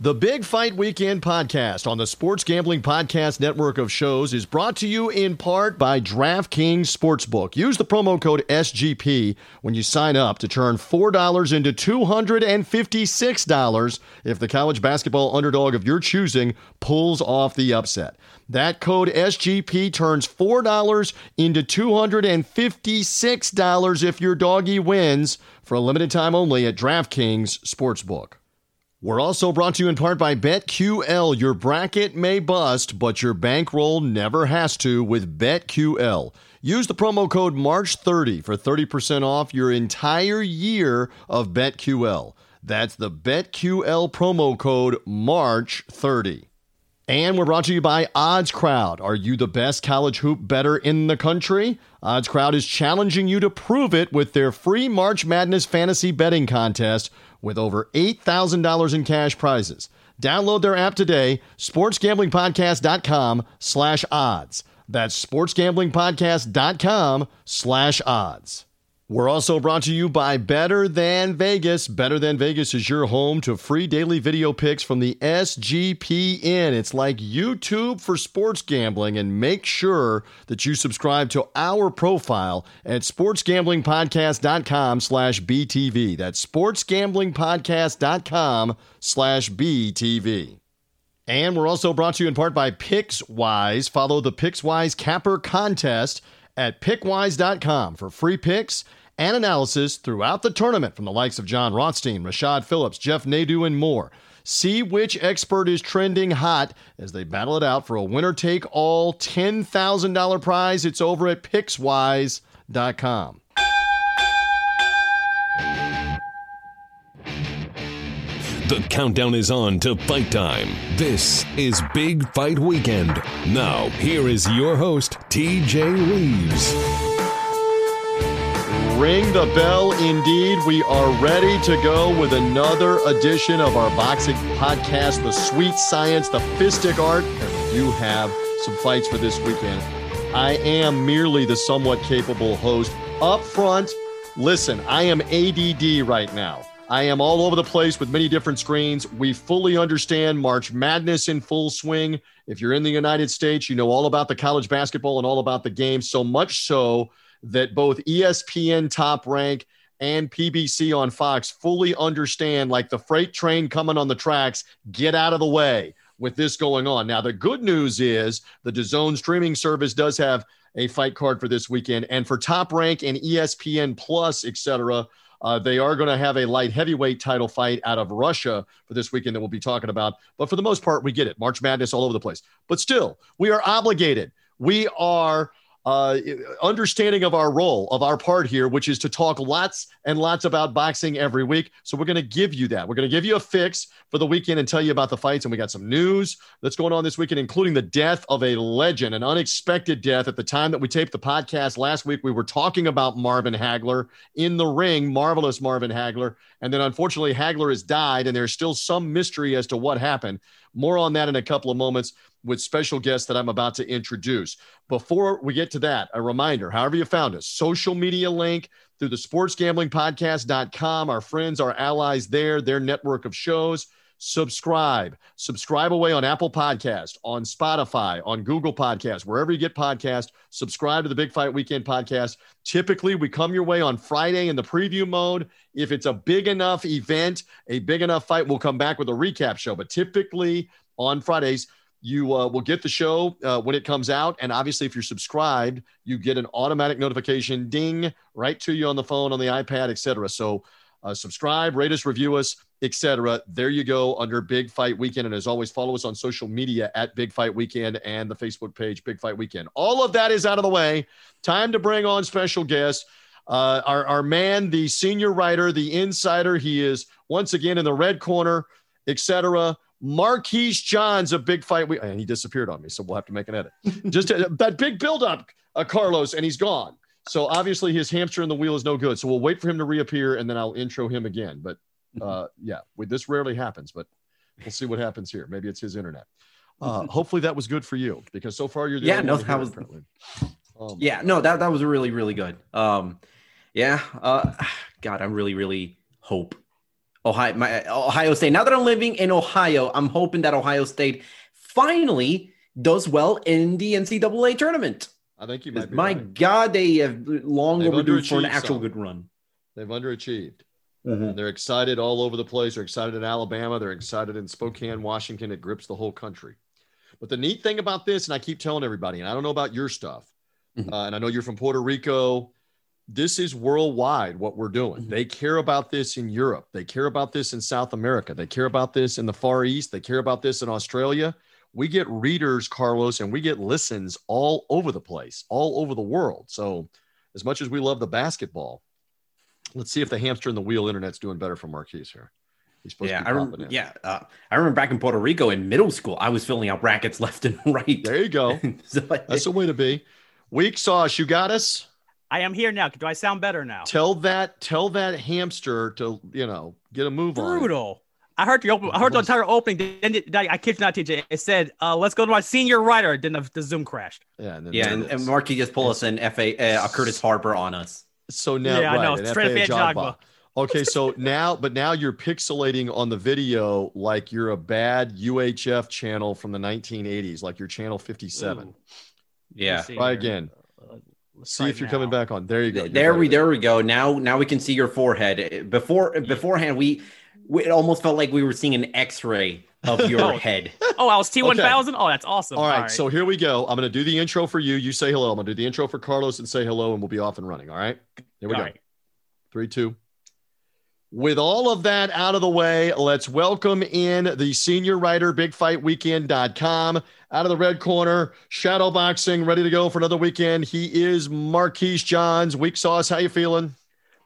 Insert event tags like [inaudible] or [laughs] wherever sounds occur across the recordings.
The Big Fight Weekend podcast on the Sports Gambling Podcast Network of shows is brought to you in part by DraftKings Sportsbook. Use the promo code SGP when you sign up to turn $4 into $256 if the college basketball underdog of your choosing pulls off the upset. That code SGP turns $4 into $256 if your doggy wins for a limited time only at DraftKings Sportsbook. We're also brought to you in part by BetQL. Your bracket may bust, but your bankroll never has to with BetQL. Use the promo code MARCH30 for 30% off your entire year of BetQL. That's the BetQL promo code MARCH30. And we're brought to you by Odds Crowd. Are you the best college hoop bettor in the country? Odds Crowd is challenging you to prove it with their free March Madness fantasy betting contest with over $8,000 in cash prizes. Download their app today, sportsgamblingpodcast.com slash odds. That's sportsgamblingpodcast.com slash odds. We're also brought to you by Better Than Vegas. Better Than Vegas is your home to free daily video picks from the SGPN. It's like YouTube for sports gambling, and make sure that you subscribe to our profile at sportsgamblingpodcast.com slash BTV. That's sportsgamblingpodcast.com slash BTV. And we're also brought to you in part by PicksWise. Follow the PicksWise Capper contest at pickswise.com for free picks and analysis throughout the tournament from the likes of John Rothstein, Rashad Phillips, Jeff Nadu, and more. See which expert is trending hot as they battle it out for a winner take all $10,000 prize. It's over at pickswise.com. The countdown is on to fight time. This is Big Fight Weekend. Now, here is your host, TJ Reeves. Ring the bell indeed. We are ready to go with another edition of our boxing podcast, The Sweet Science, The Fistic Art. And we do have some fights for this weekend. I am merely the somewhat capable host. Up front, listen, I am ADD right now. I am all over the place with many different screens. We fully understand March Madness in full swing. If you're in the United States, you know all about the college basketball and all about the game, so much so that both ESPN Top Rank and PBC on Fox fully understand like the freight train coming on the tracks, get out of the way with this going on. Now, the good news is the DAZN streaming service does have a fight card for this weekend. And for Top Rank and ESPN Plus, et cetera, uh, they are going to have a light heavyweight title fight out of Russia for this weekend that we'll be talking about. But for the most part, we get it. March Madness all over the place. But still, we are obligated. We are uh, understanding of our role, of our part here, which is to talk lots and lots about boxing every week. So we're going to give you that. We're going to give you a fix for the weekend and tell you about the fights. And we got some news that's going on this weekend, including the death of a legend, an unexpected death. At the time that we taped the podcast last week, we were talking about Marvin Hagler in the ring, marvelous Marvin Hagler. And then unfortunately, Hagler has died, and there's still some mystery as to what happened. More on that in a couple of moments with special guests that I'm about to introduce. Before we get to that, a reminder however you found us, social media link through the sportsgamblingpodcast.com. Our friends, our allies there, their network of shows. Subscribe. Subscribe away on Apple Podcast, on Spotify, on Google Podcast, wherever you get podcasts. Subscribe to the Big Fight Weekend podcast. Typically, we come your way on Friday in the preview mode. If it's a big enough event, a big enough fight, we'll come back with a recap show. But typically on Fridays, you uh, will get the show uh, when it comes out. And obviously, if you're subscribed, you get an automatic notification ding right to you on the phone, on the iPad, etc. So uh, subscribe, rate us, review us, etc. There you go under Big Fight Weekend. And as always, follow us on social media at Big Fight Weekend and the Facebook page, Big Fight Weekend. All of that is out of the way. Time to bring on special guests. Uh, our, our man, the senior writer, the insider, he is once again in the red corner, etc. Marquise Johns, a big fight. We, and he disappeared on me, so we'll have to make an edit. [laughs] Just uh, that big buildup, uh, Carlos, and he's gone. So obviously his hamster in the wheel is no good. So we'll wait for him to reappear, and then I'll intro him again. But uh, yeah, we, this rarely happens, but we'll see what happens here. Maybe it's his internet. Uh, hopefully that was good for you because so far you're the yeah no that was [laughs] um, yeah no that that was really really good. Um, yeah, uh, [sighs] God, I'm really really hope Ohio, my, Ohio State. Now that I'm living in Ohio, I'm hoping that Ohio State finally does well in the NCAA tournament. I think you might. my right. God, they have long They've overdue for an actual some. good run. They've underachieved. Mm-hmm. They're excited all over the place. They're excited in Alabama. They're excited in Spokane, Washington. It grips the whole country. But the neat thing about this, and I keep telling everybody, and I don't know about your stuff, mm-hmm. uh, and I know you're from Puerto Rico. This is worldwide what we're doing. Mm-hmm. They care about this in Europe. They care about this in South America. They care about this in the Far East. They care about this in Australia. We get readers, Carlos, and we get listens all over the place, all over the world. So, as much as we love the basketball, let's see if the hamster in the wheel internet's doing better for Marquise here. He's supposed yeah, to be I rem- yeah. Uh, I remember back in Puerto Rico in middle school, I was filling out brackets [laughs] left and right. There you go. [laughs] so, That's the way to be. Weak sauce, you got us. I am here now. Do I sound better now? Tell that tell that hamster to you know get a move Brutal. on. Brutal. I heard the open. I heard the entire opening. Then I kid you not, TJ. It said, uh, "Let's go to my senior writer." Then the, the Zoom crashed. Yeah, and yeah, and, and Marky just pulled us in FA uh, Curtis Harper on us. So now, yeah, right, I know. Straight Jogba. Okay, so [laughs] now, but now you're pixelating on the video like you're a bad UHF channel from the 1980s, like you're channel 57. Ooh. Yeah. Try again. See if you're now. coming back on. There you go. You're there we there we go. Now now we can see your forehead. Before beforehand we, we it almost felt like we were seeing an X-ray of your [laughs] oh. head. Oh, I was T1000. Okay. Oh, that's awesome. All right, all right, so here we go. I'm going to do the intro for you. You say hello. I'm going to do the intro for Carlos and say hello, and we'll be off and running. All right. Here we all go. Right. Three, two, with all of that out of the way, let's welcome in the senior writer, bigfightweekend.com. Out of the red corner, shadow boxing, ready to go for another weekend. He is Marquise Johns. Weak sauce, how you feeling?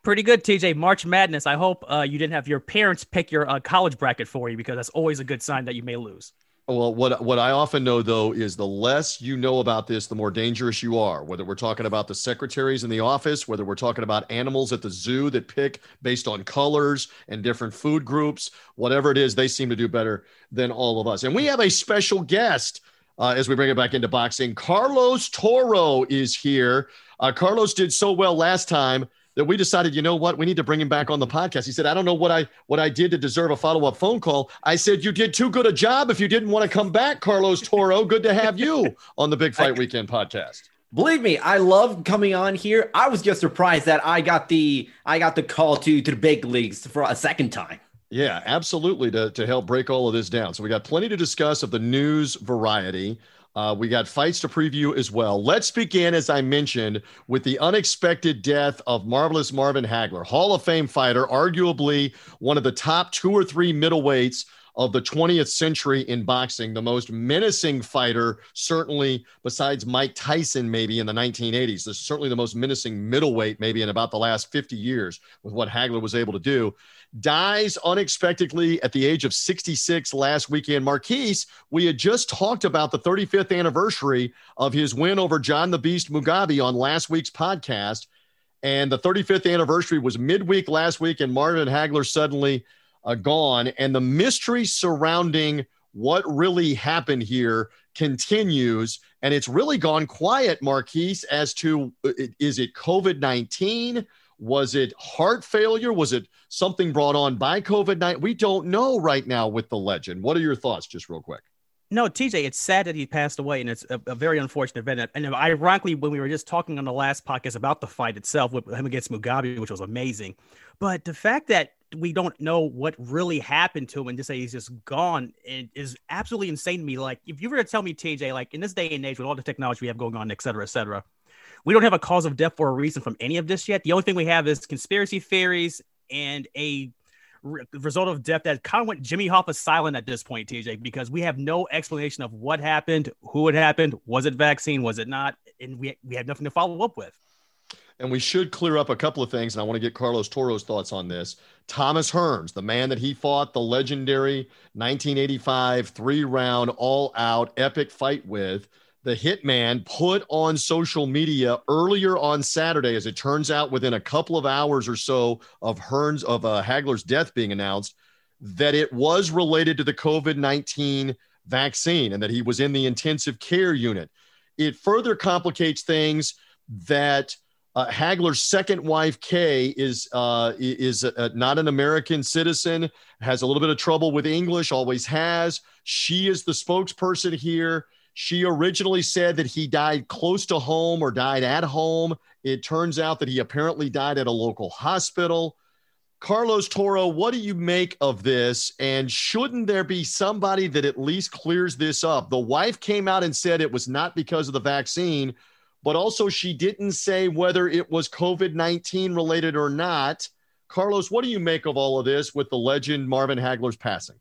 Pretty good, TJ. March Madness. I hope uh, you didn't have your parents pick your uh, college bracket for you because that's always a good sign that you may lose. Well, what what I often know though is the less you know about this, the more dangerous you are. Whether we're talking about the secretaries in the office, whether we're talking about animals at the zoo that pick based on colors and different food groups, whatever it is, they seem to do better than all of us. And we have a special guest uh, as we bring it back into boxing. Carlos Toro is here. Uh, Carlos did so well last time that we decided, you know what, we need to bring him back on the podcast. He said, I don't know what I what I did to deserve a follow up phone call. I said, you did too good a job. If you didn't want to come back, Carlos Toro, good to have you on the Big Fight Weekend podcast. Believe me, I love coming on here. I was just surprised that I got the I got the call to to the big leagues for a second time. Yeah, absolutely. To, to help break all of this down. So we got plenty to discuss of the news variety. Uh, we got fights to preview as well. Let's begin, as I mentioned, with the unexpected death of marvelous Marvin Hagler, Hall of Fame fighter, arguably one of the top two or three middleweights of the 20th century in boxing, the most menacing fighter, certainly besides Mike Tyson, maybe in the 1980s. This is certainly the most menacing middleweight, maybe in about the last 50 years, with what Hagler was able to do dies unexpectedly at the age of 66 last weekend. Marquise, we had just talked about the 35th anniversary of his win over John the Beast Mugabi on last week's podcast. And the 35th anniversary was midweek last week, and Marvin Hagler suddenly uh, gone. And the mystery surrounding what really happened here continues. And it's really gone quiet, Marquise, as to uh, is it COVID 19? Was it heart failure? Was it something brought on by COVID 19? We don't know right now with the legend. What are your thoughts, just real quick? No, TJ, it's sad that he passed away, and it's a, a, very unfortunate event. And ironically, when we were just talking on the last podcast about the fight itself with him against Mugabi, which was amazing, but the fact that we don't know what really happened to him and just say he's just gone it is absolutely insane to me. Like, if you were to tell me, TJ, like in this day and age with all the technology we have going on, et cetera, et cetera, we don't have a cause of death for a reason from any of this yet. The only thing we have is conspiracy theories and a re- result of death that kind of went Jimmy Hoffa silent at this point, TJ, because we have no explanation of what happened, who it happened, was it vaccine, was it not, and we we have nothing to follow up with. And we should clear up a couple of things, and I want to get Carlos Toro's thoughts on this. Thomas Hearns, the man that he fought the legendary 1985 three round all out epic fight with, the hitman put on social media earlier on Saturday, as it turns out, within a couple of hours or so of Hearns of uh, Hagler's death being announced, that it was related to the COVID 19 vaccine and that he was in the intensive care unit. It further complicates things that Uh, Hagler's second wife, Kay, is uh, is uh, not an American citizen. Has a little bit of trouble with English. Always has. She is the spokesperson here. She originally said that he died close to home or died at home. It turns out that he apparently died at a local hospital. Carlos Toro, what do you make of this? And shouldn't there be somebody that at least clears this up? The wife came out and said it was not because of the vaccine, but also she didn't say whether it was COVID 19 related or not. Carlos, what do you make of all of this with the legend Marvin Hagler's passing?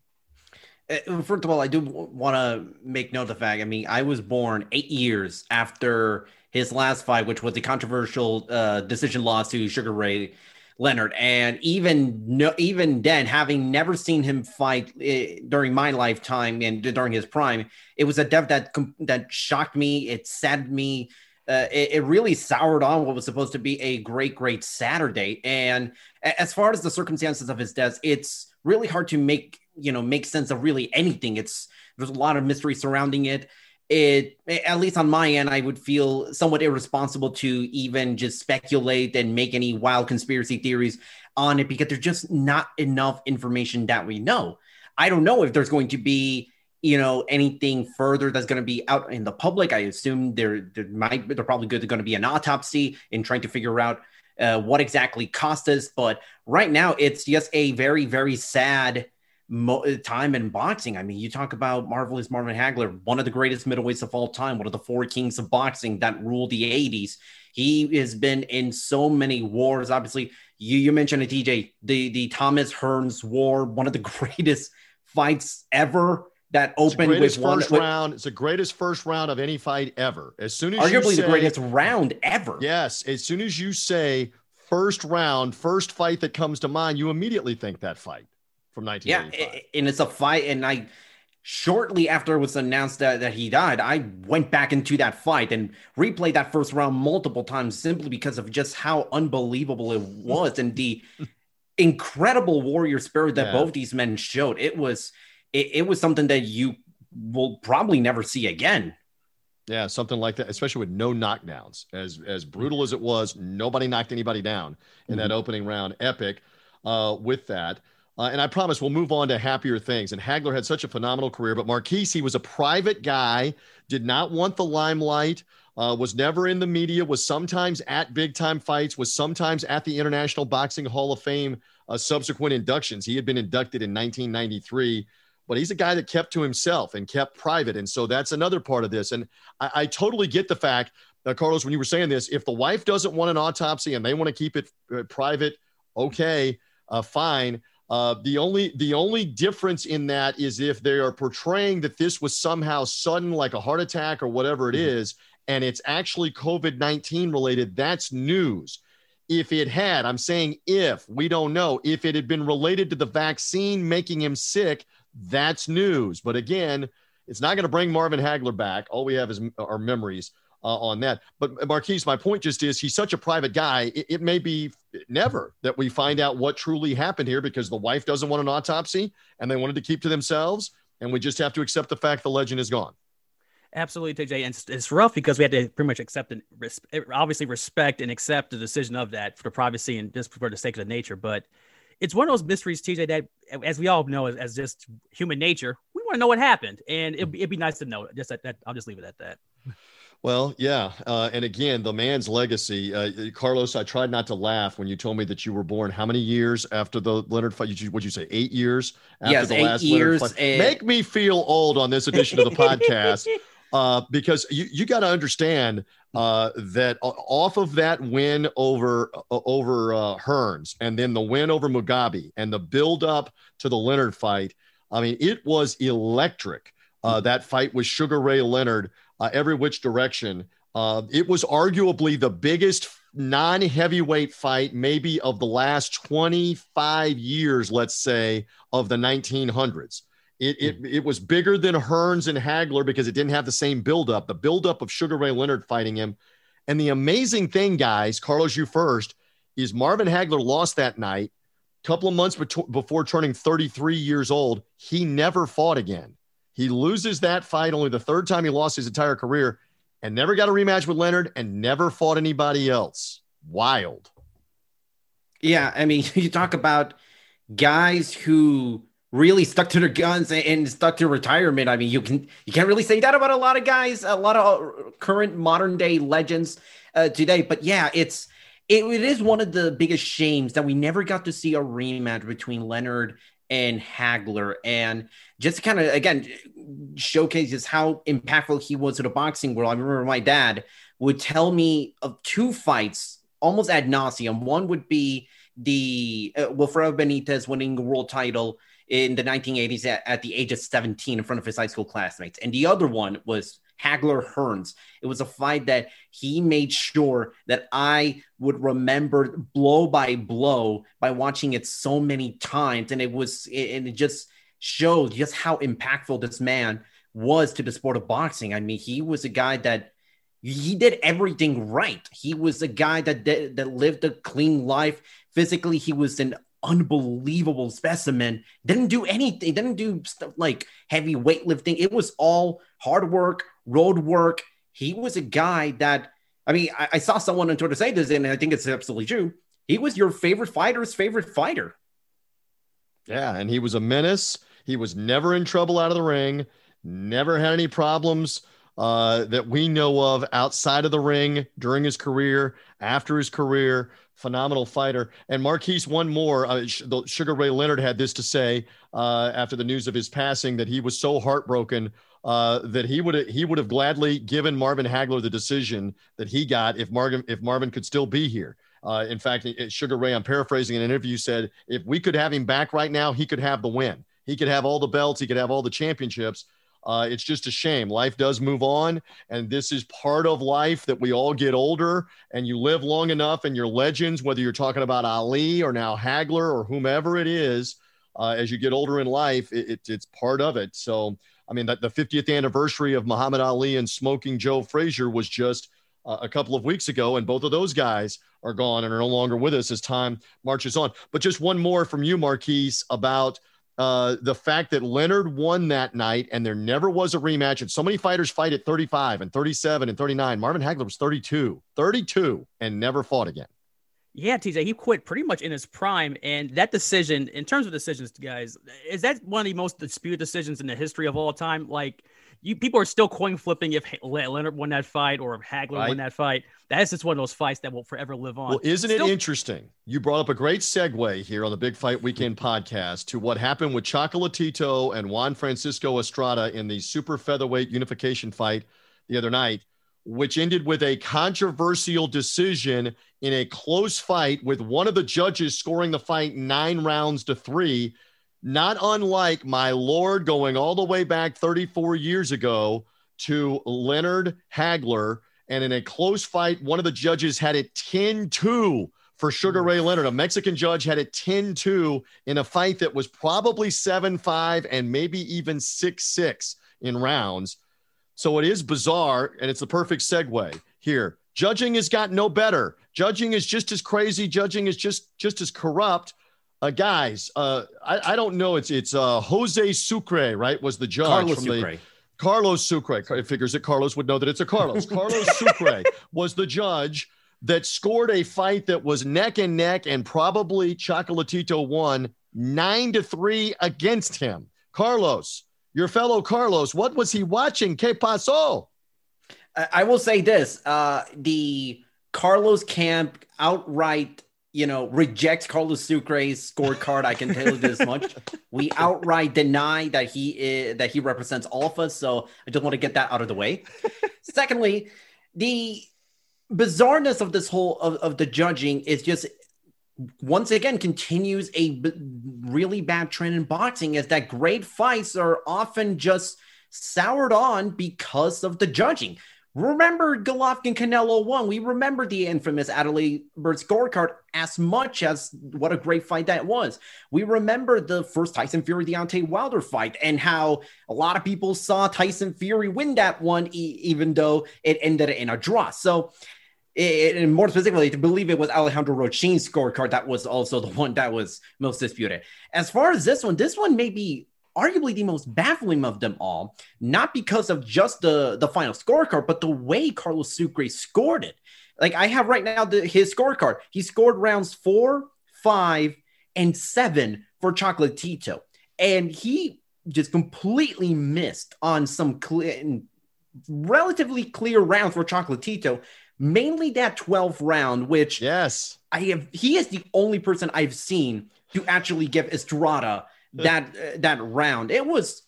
Uh, first of all, I do want to make note of the fact. I mean, I was born eight years after his last fight, which was the controversial uh, decision loss to Sugar Ray Leonard. And even no, even then, having never seen him fight uh, during my lifetime and during his prime, it was a death that that shocked me. It saddened me. Uh, it, it, really soured on what was supposed to be a great, great Saturday. And as far as the circumstances of his death, it's really hard to make you know make sense of really anything. It's there's a lot of mystery surrounding it. It at least on my end i would feel somewhat irresponsible to even just speculate and make any wild conspiracy theories on it because there's just not enough information that we know. I don't know if there's going to be you know anything further that's going to be out in the public. I assume there there might they're probably good going to be an autopsy in trying to figure out uh, what exactly caused this. But right now it's just a very very sad Uh, time in boxing. I mean, you talk about marvelous Marvin Hagler, one of the greatest middleweights of all time, one of the four kings of boxing that ruled the 80s. He has been in so many wars. Obviously, you you mentioned it, TJ, the the Thomas Hearns war, one of the [laughs] greatest fights ever that opened with first one, round. It's the greatest first round of any fight ever. As soon as arguably say, the greatest round ever. Yes, as soon as you say first round, first fight that comes to mind, you immediately think that fight from 1985. Yeah, and it's a fight, and I shortly after it was announced that, that he died, I went back into that fight and replayed that first round multiple times simply because of just how unbelievable it was and the [laughs] incredible warrior spirit that yeah. both these men showed. It was it, it was something that you will probably never see again. Yeah, something like that, especially with no knockdowns. As as brutal as it was, nobody knocked anybody down in mm-hmm. that opening round. Epic uh, with that. Uh, and I promise we'll move on to happier things. And Hagler had such a phenomenal career, but Marquise, he was a private guy, did not want the limelight, uh, was never in the media, was sometimes at big time fights, was sometimes at the International Boxing Hall of Fame uh, subsequent inductions. He had been inducted in 1993, but he's a guy that kept to himself and kept private. And so that's another part of this. And I, I totally get the fact, uh, Carlos, when you were saying this, if the wife doesn't want an autopsy and they want to keep it uh, private, okay, uh, fine uh, the only the only difference in that is if they are portraying that this was somehow sudden, like a heart attack or whatever it mm-hmm. is, and it's actually COVID nineteen related. That's news. If it had, I'm saying if we don't know if it had been related to the vaccine making him sick, that's news. But again, it's not going to bring Marvin Hagler back. All we have is our memories uh, on that. But Marquise, my point just is he's such a private guy. It, it, may be never that we find out what truly happened here because the wife doesn't want an autopsy and they wanted to keep to themselves. And we just have to accept the fact the legend is gone. Absolutely, TJ. And it's, it's rough because we had to pretty much accept and res- obviously respect and accept the decision of that for privacy and just for the sake of the nature. But it's one of those mysteries, TJ, that as we all know, as, as just human nature, we want to know what happened. And it'd, it'd be nice to know. Just that, that I'll just leave it at that. Well, yeah, uh, and again, the man's legacy, uh, Carlos. I tried not to laugh when you told me that you were born. How many years after the Leonard fight? You, would you say eight years after yes, the eight last years Leonard fight? And... Make me feel old on this edition of the podcast, [laughs] uh, because you you got to understand uh, that off of that win over uh, over uh, Hearns, and then the win over Mugabi and the build up to the Leonard fight. I mean, it was electric. Uh, that fight with Sugar Ray Leonard uh, every which direction. Uh, it was arguably the biggest non heavyweight fight, maybe of the last 25 years, let's say, of the 1900s. It, it, hmm. it was bigger than Hearns and Hagler because it didn't have the same buildup, the buildup of Sugar Ray Leonard fighting him. And the amazing thing, guys, Carlos, you first, is Marvin Hagler lost that night. A couple of months before turning 33 years old, he never fought again. He loses that fight, only the third time he lost his entire career, and never got a rematch with Leonard and never fought anybody else. wild. Yeah, I mean, [laughs] you talk about guys who really stuck to their guns and stuck to retirement. I mean, you can you can't really say that about a lot of guys, a lot of current modern day legends uh, today. But yeah, it's it, it is one of the biggest shames that we never got to see a rematch between Leonard and Hagler, and just kind of again showcases how impactful he was to the boxing world. I remember my dad would tell me of two fights almost ad nauseum. One would be the uh, Wilfredo Benitez winning the world title in the 1980s at, at, the age of 17 in front of his high school classmates. And the other one was Hagler Hearns. It was a fight that he made sure that I would remember blow by blow by watching it so many times. And it was, and it just showed just how impactful this man was to the sport of boxing. I mean, he was a guy that he did everything right. He was a guy that that lived a clean life. Physically, he was an unbelievable specimen. Didn't do anything. Didn't do stuff like heavy weightlifting. It was all hard work, road work. He was a guy that I mean, I, I saw someone on Twitter say this, and I think it's absolutely true. He was your favorite fighter's favorite fighter. Yeah, and he was a menace. He was never in trouble out of the ring. Never had any problems uh, that we know of outside of the ring during his career, after his career. Phenomenal fighter. And Marquise, one more. Uh, Sugar Ray Leonard had this to say uh, after the news of his passing that he was so heartbroken uh, that he would he would have gladly given Marvin Hagler the decision that he got if Marvin if Marvin could still be here. Uh, in fact, Sugar Ray, I'm paraphrasing an interview, said if we could have him back right now, he could have the win. He could have all the belts. He could have all the championships. Uh, it's just a shame. Life does move on, and this is part of life that we all get older and you live long enough, and your legends, whether you're talking about Ali or now Hagler or whomever it is, uh, as you get older in life, it, it, it's part of it. So, I mean, that the 50th anniversary of Muhammad Ali and Smoking Joe Frazier was just uh, a couple of weeks ago, and both of those guys are gone and are no longer with us as time marches on. But just one more from you, Marquise, about – uh, the fact that Leonard won that night and there never was a rematch, and so many fighters fight at 35 and 37 and 39. Marvin Hagler was 32, 32, and never fought again. Yeah, TJ, he quit pretty much in his prime. And that decision, in terms of decisions, guys, is that one of the most disputed decisions in the history of all time? Like, you people are still coin flipping if Leonard won that fight or if Hagler right. won that fight. That is just one of those fights that will forever live on. Well, isn't still- it interesting? You brought up a great segue here on the Big Fight Weekend podcast to what happened with Chocolatito and Juan Francisco Estrada in the super featherweight unification fight the other night, which ended with a controversial decision in a close fight with one of the judges scoring the fight nine rounds to three not unlike my Lord going all the way back 34 years ago to Leonard Hagler. And in a close fight, one of the judges had it 10 2 for Sugar Ray Leonard. A Mexican judge had it 10 2 in a fight that was probably 7 5 and maybe even 6 6 in rounds. So it is bizarre, and it's the perfect segue here. Judging has got no better. Judging is just as crazy. Judging is just just as corrupt. Uh, guys, uh, I, I, don't know. It's it's uh, Jose Sucre, right? Was the judge Carlos from Sucre. the Carlos Sucre. It figures that Carlos would know that it's a Carlos. [laughs] Carlos Sucre was the judge that scored a fight that was neck and neck, and probably Chocolatito won nine to three against him. Carlos, your fellow Carlos, what was he watching? Que pasó? I will say this: uh, the Carlos camp outright you know, rejects Carlos Sucre's scorecard. I can tell you this much. We outright deny that he is, that he represents us. So I just want to get that out of the way. Secondly, the bizarreness of this whole of, of the judging is just once again continues a b- really bad trend in boxing is that great fights are often just soured on because of the judging. Remember Golovkin Canelo 1. We remember the infamous Adalaide Byrd scorecard as much as what a great fight that was. We remember the first Tyson Fury Deontay Wilder fight and how a lot of people saw Tyson Fury win that one, e- even though it ended in a draw. So, it, and more specifically, to believe it was Alejandro Rochin's scorecard that was also the [laughs] one that was most disputed. As far as this one, this one may be arguably the most baffling of them all, not because of just the, the final scorecard, but the way Carlos Sucre scored it. Like I have right now the, his scorecard. He scored rounds four, five, and seven for Chocolatito, and he just completely missed on some clear, relatively clear rounds for Chocolatito. Mainly that 12th round, which yes, I have. He is the only person I've seen to actually give Estrada that uh, that round. It was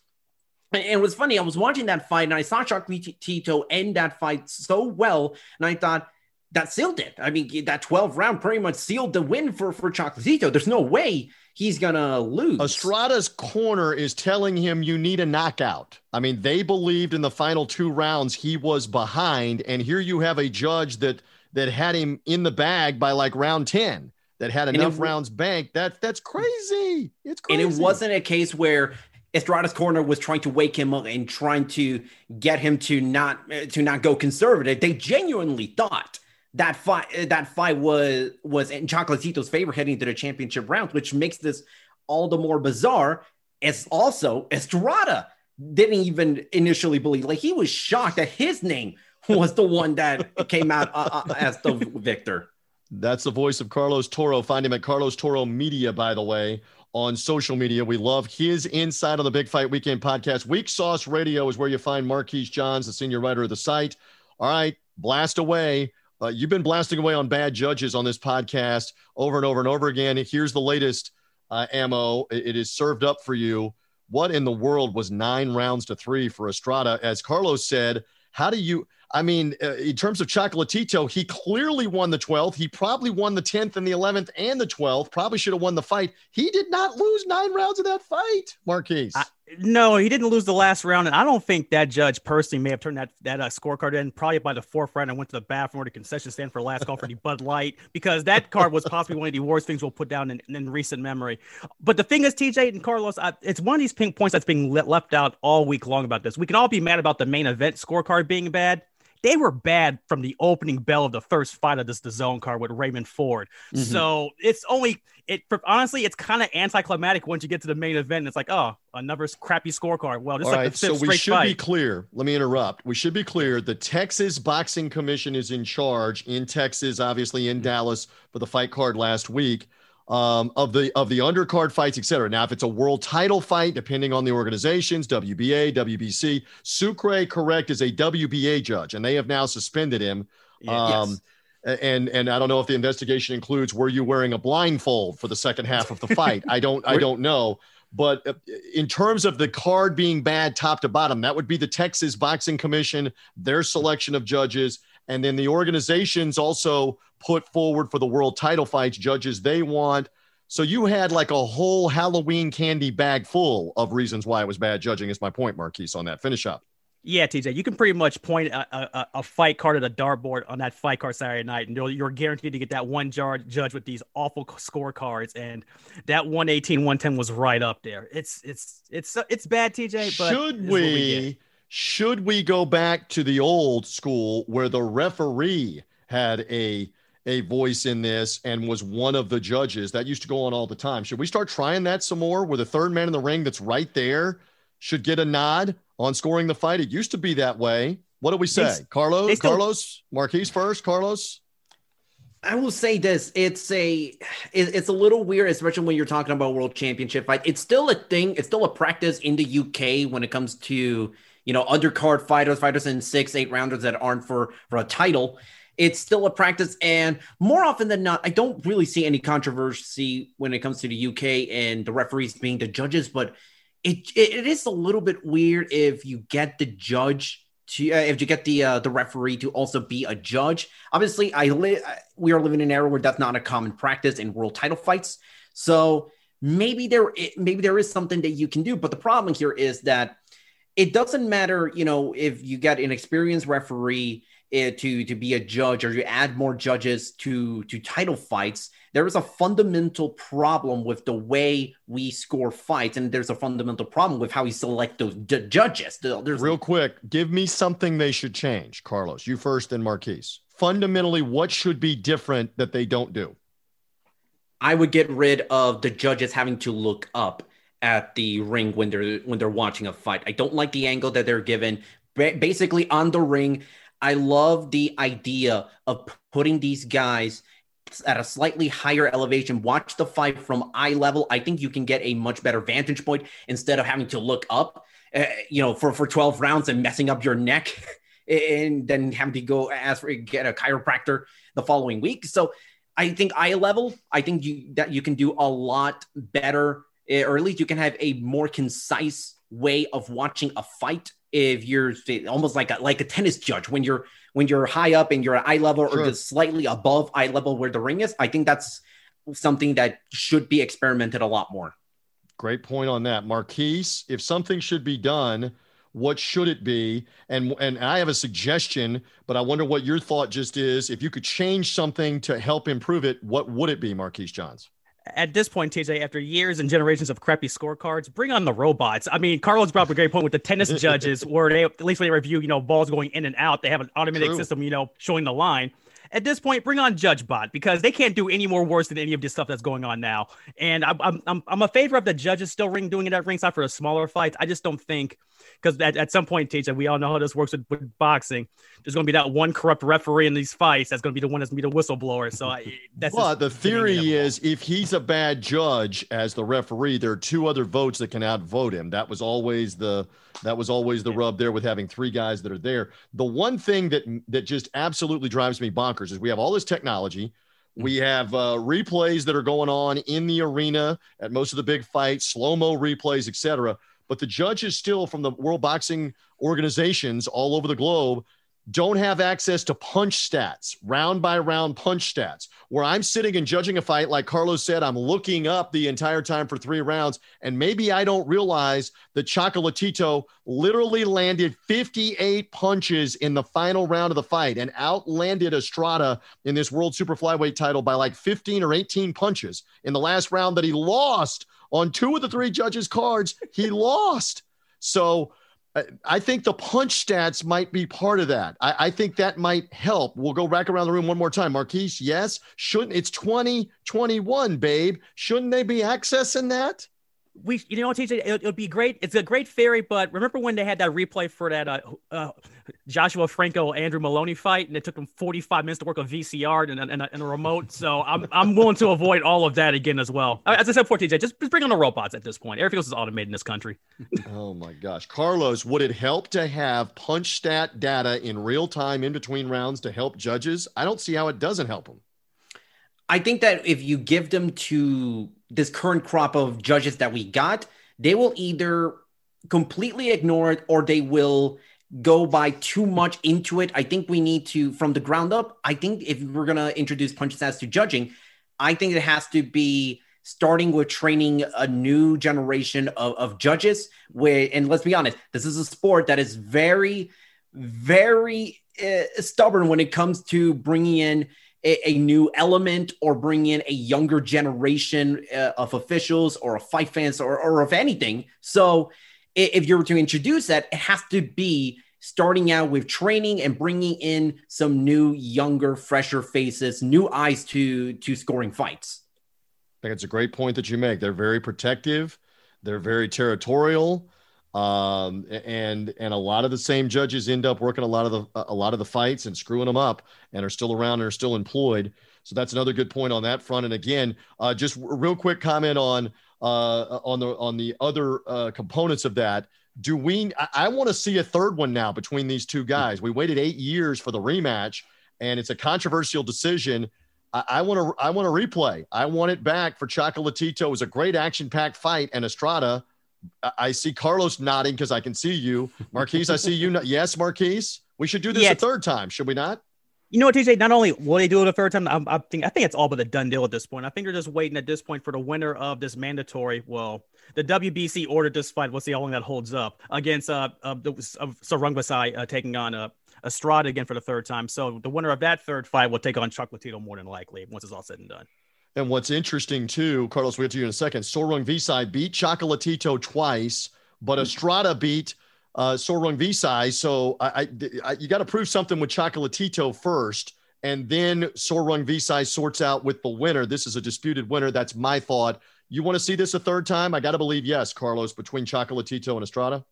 it was funny. I was watching that fight and I saw Chocolatito end that fight so well, and I thought that sealed it. I mean, that 12 round pretty much sealed the win for for Chocolatito. There's no way he's gonna lose. Estrada's corner is telling him you need a knockout. I mean, they believed in the final two rounds he was behind, and here you have a judge that that had him in the bag by like round 10 that had enough it, rounds banked. That that's crazy. It's crazy. And it wasn't a case where Estrada's corner was trying to wake him up and trying to get him to not to not go conservative. They genuinely thought that fight that fight was was in Chocolatito's favor heading to the championship rounds, which makes this all the more bizarre. As also Estrada didn't even initially believe, like he was shocked that his name [laughs] was the one that came out uh, uh, as the victor. That's the voice of Carlos Toro. Find him at Carlos Toro Media, by the way, on social media. We love his insight on the Big Fight Weekend podcast. Weak Sauce Radio is where you find Marquise Johns, the senior writer of the site. All right, blast away. Uh, you've been blasting away on bad judges on this podcast over and over and over again. Here's the latest uh, ammo. It, it is served up for you. What in the world was nine rounds to three for Estrada? As Carlos said, how do you? I mean, uh, in terms of Chocolatito, he clearly won the 12th. He probably won the 10th and the 11th and the 12th. Probably should have won the fight. He did not lose nine rounds of that fight, Marquise. I, no, he didn't lose the last round, and I don't think that judge personally may have turned that that uh, scorecard in. Probably by the fourth round, I went to the bathroom or the concession stand for last call for the Bud Light because that card was possibly one of the worst things we'll put down in, in recent memory. But the thing is, TJ and Carlos, I, it's one of these pink points that's being left out all week long about this. We can all be mad about the main event scorecard being bad they were bad from the opening bell of the first fight of this DAZN card with Raymond Ford. Mm-hmm. So it's only it honestly it's kind of anticlimactic once you get to the main event. It's like oh another crappy scorecard. Well, just All like right, so we should fight. be clear. Let me interrupt. We should be clear. The Texas Boxing Commission is in charge in Texas, obviously in. Dallas for the fight card last week um, of the of the undercard fights, etc. Now, if it's a world title fight, depending on the organizations, WBA, WBC, Sucre, correct, is a WBA judge, and they have now suspended him. Um, yes. And and I don't know if the investigation includes were you wearing a blindfold for the second half of the fight. I don't I [laughs] don't know. But uh, in terms of the card being bad top to bottom, that would be the Texas Boxing Commission, their selection of judges. And then the organizations also put forward for the world title fights judges they want. So you had like a whole Halloween candy bag full of reasons why it was bad judging, is my point, Marquise, on that. Finish up. Yeah, TJ, you can pretty much point a, a, a, fight card at a dartboard on that fight card Saturday night, and you're guaranteed to get that one jar judge with these awful scorecards. And that 118, 110 was right up there. It's it's it's it's bad, TJ. But should we, we should we go back to the old school where the referee had a a voice in this and was one of the judges? That used to go on all the time. Should we start trying that some more where the third man in the ring that's right there should get a nod on scoring the fight? It used to be that way. What do we say? They, Carlos, they still, Carlos, Marquise first, Carlos. I will say this: it's a it's a little weird, especially when you're talking about world championship fight. It's still a thing. It's still a practice in the UK when it comes to you know, undercard fighters, fighters in six, eight rounders that aren't for for a title. It's still a practice, and more often than not, I don't really see any controversy when it comes to the UK and the referees being the judges. But it it is a little bit weird if you get the judge to uh, if you get the uh, the referee to also be a judge. Obviously, I li- we are living in an era where that's not a common practice in world title fights. So maybe there maybe there is something that you can do. But the problem here is that it doesn't matter, you know, if you get an experienced referee uh, to to be a judge or you add more judges to to title fights. There is a fundamental problem with the way we score fights, and there's a fundamental problem with how we select those d- judges. There's real quick. Give me something they should change, Carlos. You first, then Marquise. Fundamentally, what should be different that they don't do? I would get rid of the judges having to look up at the ring when they're when they're watching a fight. I don't like the angle that they're given. Basically, on the ring, I love the idea of putting these guys at a slightly higher elevation. Watch the fight from eye level. I think you can get a much better vantage point instead of having to look up, uh, you know, for, for 12 rounds and messing up your neck [laughs] and then having to go ask for get a chiropractor the following week. So I think eye level, I think you that you can do a lot better, Eh, or at least you can have a more concise way of watching a fight if you're almost like a like a tennis judge when you're when you're high up and you're at eye level sure. or just slightly above eye level where the ring is. I think that's something that should be experimented a lot more. Great point on that, Marquise. If something should be done what should it be? And and I have a suggestion, but I wonder what your thought just is. If you could change something to help improve it, what would it be, Marquise Johns? At this point, TJ, after years and generations of crappy scorecards, bring on the robots. I mean, Carlos brought up a great point with the tennis [laughs] judges, where they at least when they review, you know, balls going in and out, they have an automatic True. system, you know, showing the line at this point, bring on Judge Bot because they can't do any more worse than any of this stuff that's going on now. And I'm I'm I'm a favor of the judges still ring doing it at ringside for a smaller fights. I just don't think because at, at some point, TJ, we all know how this works with, with boxing. There's going to be that one corrupt referee in these fights that's going to be the one that's going to be the whistleblower. So I, that's. Well, the theory is if he's a bad judge as the referee, there are two other votes that can outvote him. That was always the that was always the rub there with having three guys that are there. The one thing that that just absolutely drives me bonkers is we have all this technology. We mm-hmm. have uh, replays that are going on in the arena at most of the big fights, slow mo replays, etc but the judges still from the World Boxing organizations all over the globe don't have access to punch stats, round by round punch stats, where I'm sitting and judging a fight. Like Carlos said, I'm looking up the entire time for three rounds. And maybe I don't realize that Chocolatito literally landed 58 punches in the final round of the fight and outlanded Estrada in this World Super Flyweight title by like 15 or 18 punches in the last round that he lost on two of the three judges' cards, he lost. So Uh, I think the punch stats might be part of that. I, I, think that might help. We'll go back around the room one more time. Marquise, yes. Shouldn't it's 2021, babe. Shouldn't they be accessing that? We you know TJ it, it would be great it's a great theory but remember when they had that replay for that uh, uh, Joshua Franco Andrew Moloney fight and it took them 45 minutes to work a VCR and, and, and a remote? So I'm I'm willing to avoid all of that again as well. As I said before TJ just, just bring on the robots at this point. Everything else is automated in this country. Oh my gosh. Carlos would it help to have punch stat data in real time in between rounds to help judges? I don't see how it doesn't help them I think that if you give them to this current crop of judges that we got, they will either completely ignore it or they will go by too much into it. I think we need to, from the ground up, I think if we're going to introduce punch stats to judging, I think it has to be starting with training a new generation of, of judges. Where, and let's be honest, this is a sport that is very, very uh, stubborn when it comes to bringing in a, a new element or bring in a younger generation uh, of officials or of fight fans or, or of anything. So if you were to introduce that, it has to be starting out with training and bringing in some new, younger, fresher faces, new eyes to to scoring fights. I think it's a great point that you make. They're very protective. They're very territorial. Um, and and a lot of the same judges end up working a lot of the a lot of the fights and screwing them up and are still around and are still employed. So that's another good point on that front. And again, uh, just real quick comment on uh, on the on the other uh, components of that. Do we? I, I want to see a third one now between these two guys. We waited eight years for the rematch, and it's a controversial decision. I want to I want to replay. I want it back for Chocolatito. It was a great action packed fight, and Estrada I see Carlos nodding because I can see you. Marquise, I see you. No- yes, Marquise. We should do this yeah, a third time, should we not? You know what, TJ? Not only will they do it a third time, I, I think I think it's all but a done deal at this point. I think they're just waiting at this point for the winner of this mandatory. Well, the WBC ordered this fight. We'll see how long that holds up against uh, uh, the, uh Sor uh, taking on uh, Estrada again for the third time. So the winner of that third fight will take on Chocolatito more than likely once it's all said and done. And what's interesting too, Carlos, we'll get to you in a second. Sor Rungvisai beat Chocolatito twice, but Estrada beat uh, Sor Rungvisai. So I, I, I you got to prove something with Chocolatito first, and then Sor Rungvisai sorts out with the winner. This is a disputed winner. That's my thought. You want to see this a third time? I got to believe yes, Carlos, between Chocolatito and Estrada.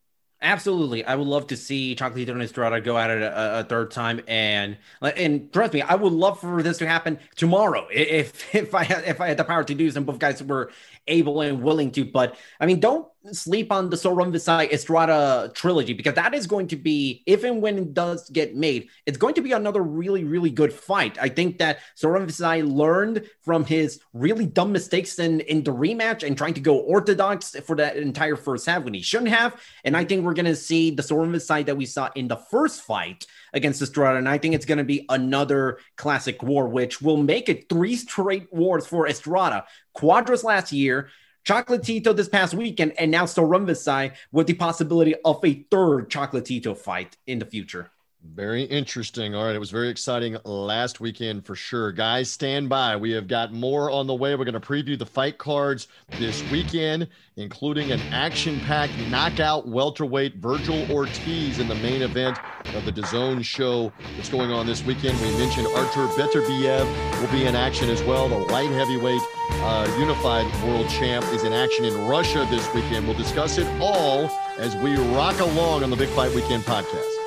Absolutely, I would love to see Chocolatito and Estrada go at it a, a, third time, and and trust me, I would love for this to happen tomorrow if [laughs] if I had if I had the power to do some. Both guys were able and willing to. But I mean, don't sleep on the Sor Rungvisai Estrada trilogy because that is going to be, if and when it does get made, it's going to be another really, really good fight. I think that Sor Rungvisai learned from his really dumb mistakes in, in the rematch and trying to go orthodox for that entire first half when he shouldn't have. And I think we're going to see the Sor Rungvisai that we saw in the first fight against Estrada. And I think it's going to be another classic war, which will make it three straight wars for Estrada. Cuadras last year, Chocolatito this past weekend, and now Sor Rungvisai with the possibility of a third Chocolatito fight in the future. Very interesting. All right. It was very exciting last weekend for sure. Guys, stand by. We have got more on the way. We're going to preview the fight cards this weekend, including an action packed knockout welterweight Vergil Ortiz in the main event of the DAZN show that's going on this weekend. We mentioned Artur Beterbiev will be in action as well. The light heavyweight uh, unified world champ is in action in Russia this weekend. We'll discuss it all as we rock along on the Big Fight Weekend podcast.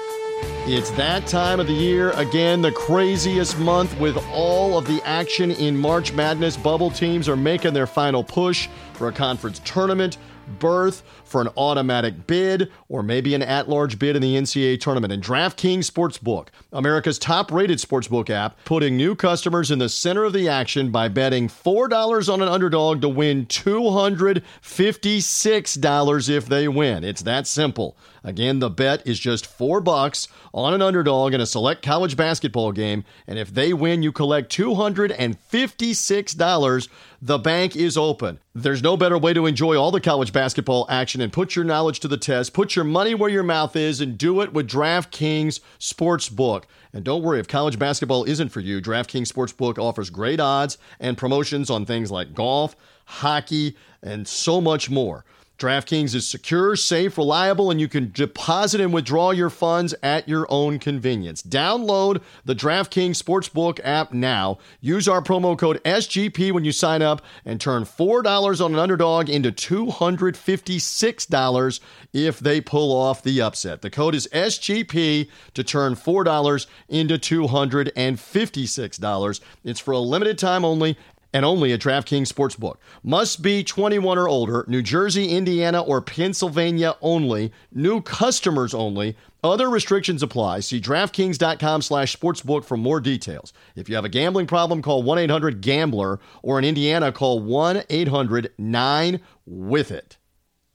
It's that time of the year. Again, the craziest month with all of the action in March Madness. Bubble teams are making their final push for a conference tournament berth for an automatic bid or maybe an at large bid in the NCAA tournament. And DraftKings Sportsbook, America's top rated sportsbook app, putting new customers in the center of the action by betting $4 on an underdog to win $256 if they win. It's that simple. Again, the bet is just four bucks on an underdog in a select college basketball game, and if they win, you collect $256 the bank is open. There's no better way to enjoy all the college basketball action and put your knowledge to the test. Put your money where your mouth is and do it with DraftKings Sportsbook. And don't worry, if college basketball isn't for you, DraftKings Sportsbook offers great odds and promotions on things like golf, hockey, and so much more. DraftKings is secure, safe, reliable, and you can deposit and withdraw your funds at your own convenience. Download the DraftKings Sportsbook app now. Use our promo code SGP when you sign up and turn $4 on an underdog into $256 if they pull off the upset. The code is SGP to turn $4 into $256. It's for a limited time only and only at DraftKings Sportsbook. Must be 21 or older, New Jersey, Indiana, or Pennsylvania only, new customers only. Other restrictions apply. See DraftKings.com slash sportsbook for more details. If you have a gambling problem, call 1-800-GAMBLER, or in Indiana, call 1-800-9-WITH-IT.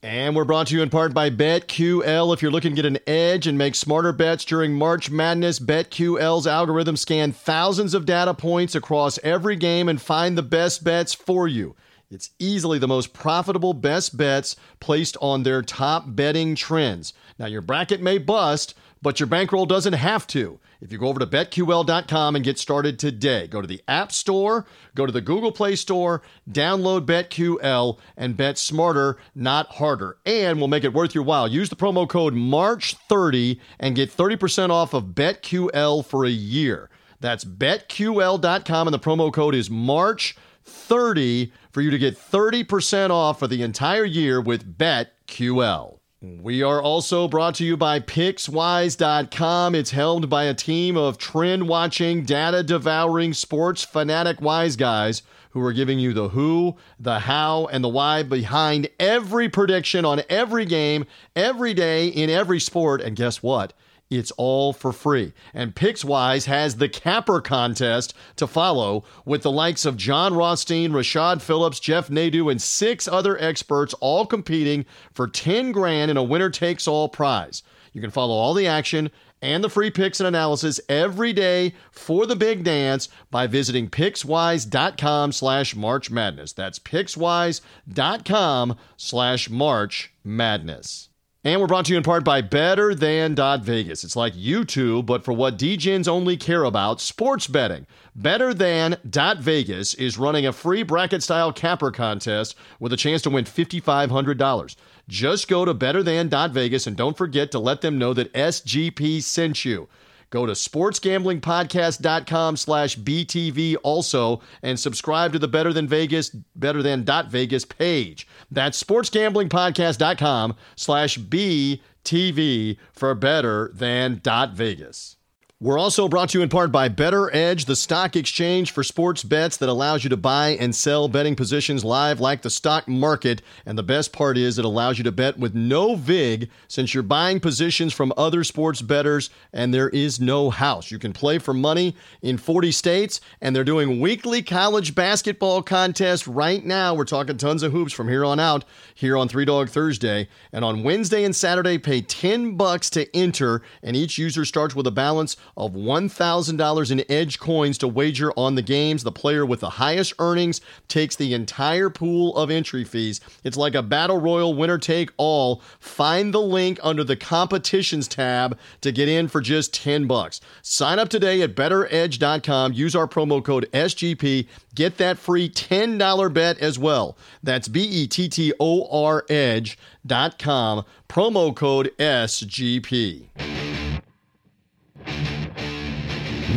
And we're brought to you in part by BetQL. If you're looking to get an edge and make smarter bets during March Madness, BetQL's algorithm scan thousands of data points across every game and find the best bets for you. It's easily the most profitable best bets placed on their top betting trends. Now, your bracket may bust, but your bankroll doesn't have to. If you go over to betql.com and get started today, go to the App Store, go to the Google Play Store, download BetQL, and bet smarter, not harder. And we'll make it worth your while. Use the promo code MARCH30 and get 30% off of BetQL for a year. That's betql.com, and the promo code is MARCH30 for you to get 30% off for the entire year with BetQL. We are also brought to you by PicksWise.com. It's helmed by a team of trend watching, data devouring, sports fanatic wise guys who are giving you the who, the how, and the why behind every prediction on every game, every day, in every sport. And guess what? It's all for free. And PicksWise has the capper contest to follow with the likes of John Rothstein, Rashad Phillips, Jeff Nadu, and six other experts all competing for 10 grand in a winner takes all prize. You can follow all the action and the free picks and analysis every day for the big dance by visiting pickswise.com slash march madness. That's pickswise.com slash march madness. And we're brought to you in part by Better Than Vegas. It's like YouTube, but for what DJs only care about sports betting. Better Than Vegas is running a free bracket style capper contest with a chance to win $5,500. Just go to Better Than Vegas and don't forget to let them know that SGP sent you. Go to sportsgamblingpodcast.com slash BTV also and subscribe to the Better Than Vegas, Better Than dot Vegas page. That's sportsgamblingpodcast.com slash BTV for Better Than dot Vegas. We're also brought to you in part by BettorEdge, the stock exchange for sports bets that allows you to buy and sell betting positions live like the stock market. And the best part is it allows you to bet with no VIG since you're buying positions from other sports bettors and there is no house. You can play for money in 40 states and they're doing weekly college basketball contests right now. We're talking tons of hoops from here on out here on Three Dog Thursday. And on Wednesday and Saturday, pay 10 bucks to enter and each user starts with a balance of $1,000 in edge coins to wager on the games. The player with the highest earnings takes the entire pool of entry fees. It's like a battle royal winner take all. Find the link under the competitions tab to get in for just 10 bucks. Sign up today at bettoredge.com. Use our promo code SGP. Get that free $10 bet as well. That's B E T T O R edge.com. Promo code SGP.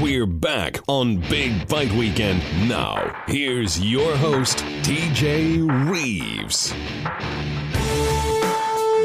We're back on Big Fight Weekend. Now, here's your host, TJ Reeves.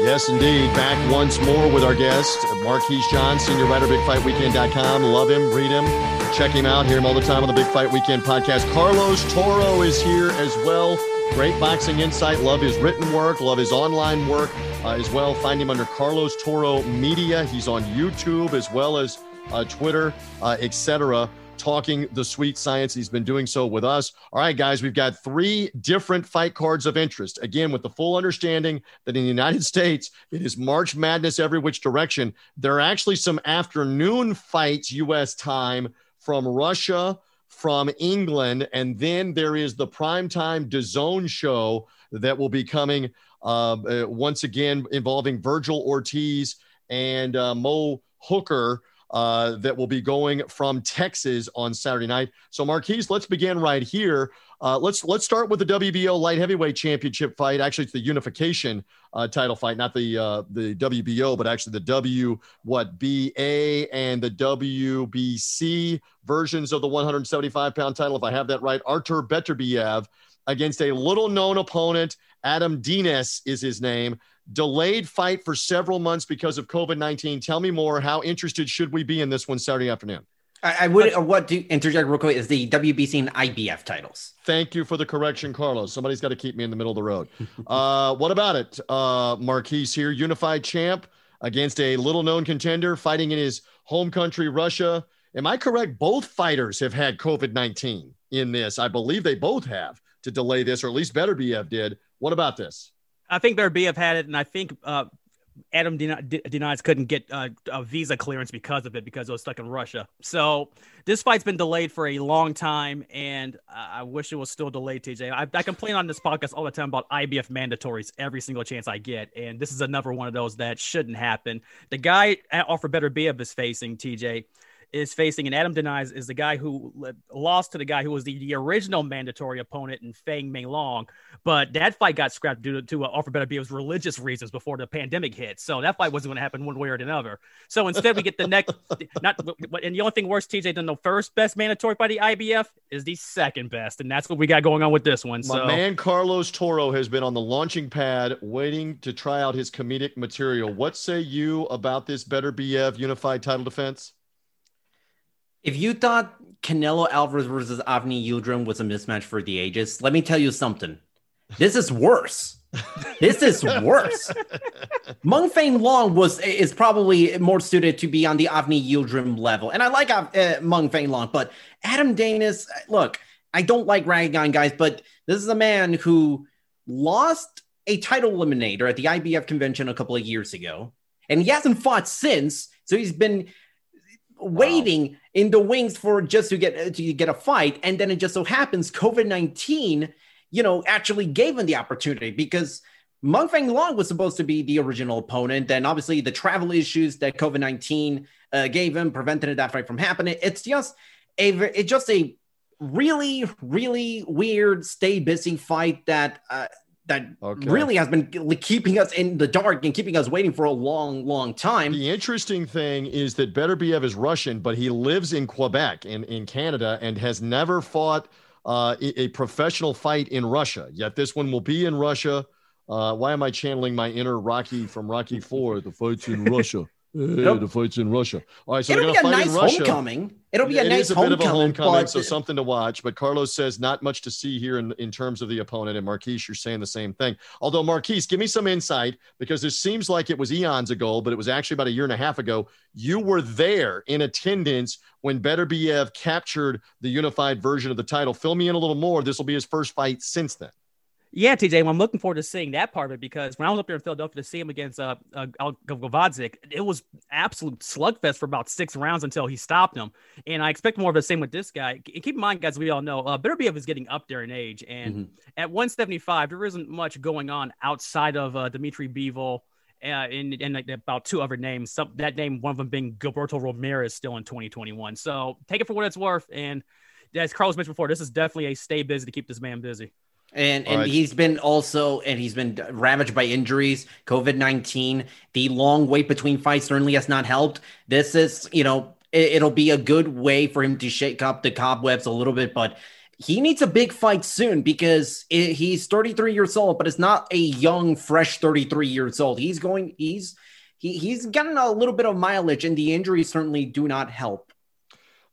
Yes, indeed. Back once more with our guest, Marquise John, senior writer, BigFightWeekend.com. Love him, read him, check him out, hear him all the time on the Big Fight Weekend podcast. Carlos Toro is here as well. Great boxing insight. Love his written work, love his online work uh, as well. Find him under Carlos Toro Media. He's on YouTube as well as uh, Twitter, uh, etc., talking the sweet science. He's been doing so with us. All right, guys, we've got three different fight cards of interest. Again, with the full understanding that in the United [laughs] States, it is March Madness every which direction. There are actually some afternoon fights, U.S. time, from Russia, from England, and then there is the primetime DAZN show that will be coming uh, uh, once again involving Vergil Ortiz and uh, Mo Hooker uh, that will be going from Texas on Saturday night. So, Marquise, let's begin right here. Uh, let's let's start with the WBO light heavyweight championship fight. Actually, it's the unification uh, title fight, not the uh, the WBO, but actually the W what BA and the WBC versions of the 175 pound title. If I have that right, Artur Beterbiev against a little known opponent. Adam Deines is his name delayed fight for several months because of COVID 19. Tell me more. How interested should we be in this one Saturday afternoon? I, I would uh, what to interject real quick is the WBC and IBF titles. Thank you for the correction, Carlos. Somebody's got to keep me in the middle of the road. [laughs] uh, what about it, uh, Marquise here? Unified champ against a little known contender fighting in his home country, Russia. Am I correct? Both fighters have had COVID 19 in this. I believe they both have to delay this, or at least Beterbiev did. What about this? I think their have had it, and I think uh, Adam Deines couldn't get uh, a visa clearance because of it because it was stuck in Russia. So this fight's been delayed for a long time, and I wish it was still delayed. TJ, I, I complain on this podcast all the time about IBF mandatories every single chance I get, and this is another one of those that shouldn't happen. The guy Artur Beterbiev is facing TJ is facing, and Adam Deines is the guy who lost to the guy who was the, the original mandatory opponent in Meng Fanlong. But that fight got scrapped due to, to uh, Artur Beterbiev's religious reasons before the pandemic hit. So that fight wasn't going to happen one way or another. So instead, we get the next, [laughs] not, and the only thing worse, TJ, than the first best mandatory by the IBF is the second best. And that's what we got going on with this one. My so. man Carlos Toro has been on the launching pad waiting to try out his comedic material. What say you about this Beterbiev unified title defense? If you thought Canelo Alvarez versus Avni Yildirim was a mismatch for the ages, let me tell you something. This is worse. [laughs] this is worse. Meng Fanlong was is probably more suited to be on the Avni Yildirim level, and I like uh, Meng Fanlong, but Adam Deines, look, I don't like ragging on guys, but this is a man who lost a title eliminator at the IBF convention a couple of years ago, and he hasn't fought since. So he's been waiting wow. in the wings for just to get to get a fight, and then it just so happens COVID nineteen, you know, actually gave him the opportunity because Meng Fanlong was supposed to be the original opponent, and obviously the travel issues that COVID nineteen uh, gave him prevented that fight from happening. It's just a it's just a really really weird stay busy fight that. Uh, that okay. really has been keeping us in the dark and keeping us waiting for a long, long time. The interesting thing is that Beterbiev is Russian, but he lives in Quebec in, in Canada and has never fought uh, a professional fight in Russia. Yet this one will be in Russia. Uh, why am I channeling my inner Rocky from Rocky Four? The fight's in Russia. [laughs] Uh, hey, the fight's in Russia. All right, so it'll be a nice homecoming. It'll be a it nice a homecoming, bit of a homecoming, but... so something to watch. But Carlos says not much to see here in, in terms of the opponent. And Marquise, you're saying the same thing. Although Marquise, give me some insight because this seems like it was eons ago, but it was actually about a year and a half ago. You were there in attendance when Beterbiev captured the unified version of the title. Fill me in a little more. This will be his first fight since then. Yeah, TJ, well, I'm looking forward to seeing that part of it because when I was up there in Philadelphia to see him against uh, uh Gvozdyk, it was absolute slugfest for about six rounds until he stopped him. And I expect more of the same with this guy. And keep in mind, guys, we all know uh, Beterbiev is getting up there in age, and mm-hmm. at 175, there isn't much going on outside of uh, Dimitri Bivol. Uh, and, and like about two other names. Some, that name, one of them being Gilberto Ramirez, still in 2021. So take it for what it's worth. And as Carlos mentioned before, this is definitely a stay busy to keep this man busy. And and right. he's been also and he's been ravaged by injuries, COVID nineteen. The long wait between fights certainly has not helped. This is you know it, will be a good way for him to shake up the cobwebs a little bit, but he needs a big fight soon because it, he's 33 years old, but it's not a young, fresh 33 years old. He's going he's he, he's gotten a little bit of mileage, and the injuries certainly do not help.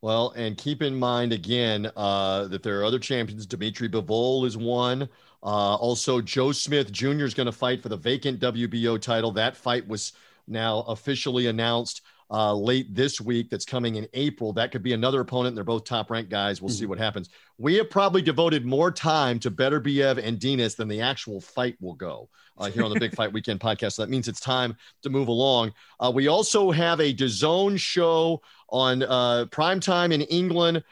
Well, and keep in mind again uh, that there are other champions. Dimitri Bivol is one. Uh, also, Joe Smith Jr. is going to fight for the vacant WBO title. That fight was now officially announced uh, late this week. That's coming in April. That could be another opponent. They're both top ranked guys. We'll mm-hmm. see what happens. We have probably devoted more time to Beterbiev and Deines than the actual fight will go uh, here on the Big Fight [laughs] Weekend podcast. So that means it's time to move along. Uh, we also have a DAZN show on uh, prime time in England,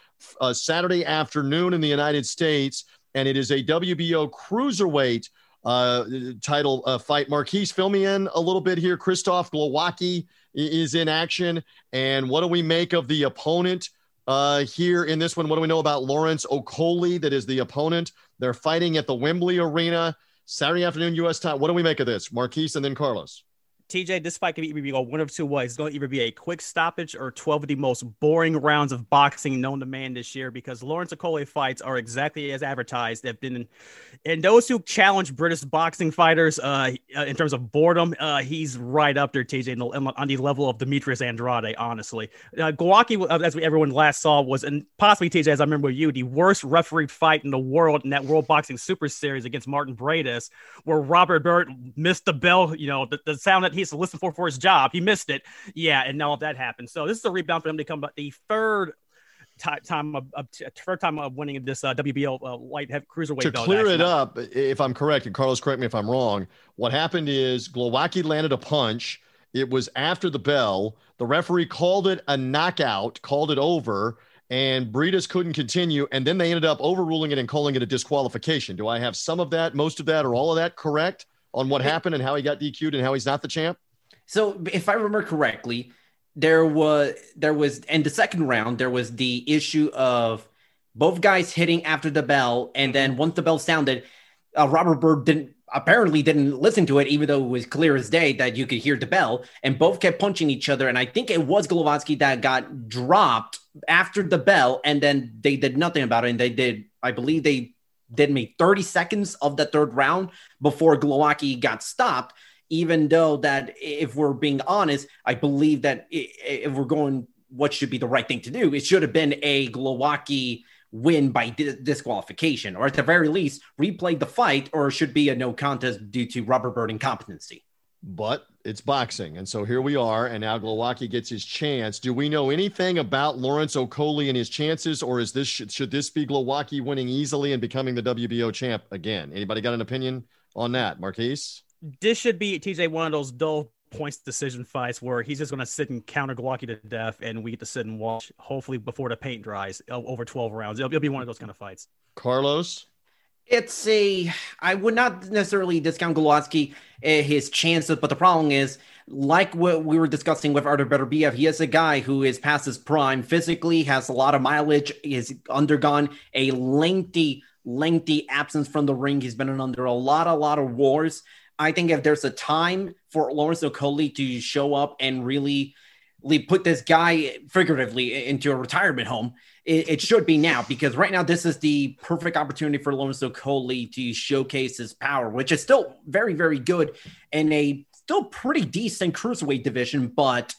uh, Saturday afternoon in the United States, and it is a WBO cruiserweight uh, title uh, fight. Marquise, fill me in a little bit here. Krzysztof Glowacki is in action, and what do we make of the opponent? Uh, here in this one, what do we know about Lawrence Okolie? That is the opponent. They're fighting at the Wembley Arena Saturday afternoon, U.S. time. What do we make of this, Marquise, and then Carlos? TJ, this fight could either go one of two ways. It's going to either be a quick stoppage or 12 of the most boring rounds of boxing known to man this year because Lawrence Okolie fights are exactly as advertised. They've been, and those who challenge British boxing fighters uh, uh in terms of boredom, uh, he's right up there, TJ, on the level of Demetrius Andrade, honestly. Uh, uh, as we, everyone last saw, was, and possibly, TJ, as I remember you, the worst refereed fight in the world in that World Boxing Super Series against Martin Briedis, where Robert Byrd missed the bell, you know, the, the sound that he to listen for for his job. He missed it. Yeah, and now that happened. So this is a rebound for him to come but the third time of, of third time of winning this uh, WBO uh, light heavy cruiserweight. To belt, clear actually. it up, if I'm correct, and Carlos, correct me if I'm wrong. What happened is Glowacki landed a punch. It was after the bell. The referee called it a knockout, called it over, and Briedis couldn't continue. And then they ended up overruling it and calling it a disqualification. Do I have some of that, most of that, or all of that correct on what happened and how he got DQ'd and how he's not the champ? So if I remember correctly, there was there was in the second round there was the issue of both guys hitting after the bell, and then once the bell sounded, uh, Robert Byrd didn't apparently didn't listen to it, even though it was clear as day that you could hear the bell, and both kept punching each other. And I think it was Glowacki that got dropped after the bell, and then they did nothing about it. And they did, I believe they did maybe 30 seconds of the third round before Glowacki got stopped even though that if we're being honest, I believe that if we're going what should be the right thing to do, it should have been a Glowacki win by disqualification, or at the very least, replay the fight, or should be a no contest due to Robert Byrd incompetency. But it's boxing. And so here we are. And now Glowacki gets his chance. Do we know anything about Lawrence Okolie and his chances, or is this should, should this be Glowacki winning easily and becoming the WBO champ again? Anybody got an opinion on that, Marquise? this should be TJ one of those dull points decision fights where he's just going to sit and counter Glowacki to death, and we get to sit and watch. Hopefully, before the paint dries, over twelve rounds, it'll, it'll be one of those kind of fights. Carlos, it's a. I would not necessarily discount Glowacki uh, his chances, but the problem is, like what we were discussing with Artur Beterbiev, he is a guy who is past his prime physically, has a lot of mileage, has undergone a lengthy lengthy absence from the ring. He's been under a lot, a lot of wars. I think if there's a time for Lawrence Okolie to show up and really put this guy figuratively into a retirement home, it, it, should be now because right now this is the perfect opportunity for Lawrence Okolie to showcase his power, which is still very, very good in a still pretty decent cruiserweight division, but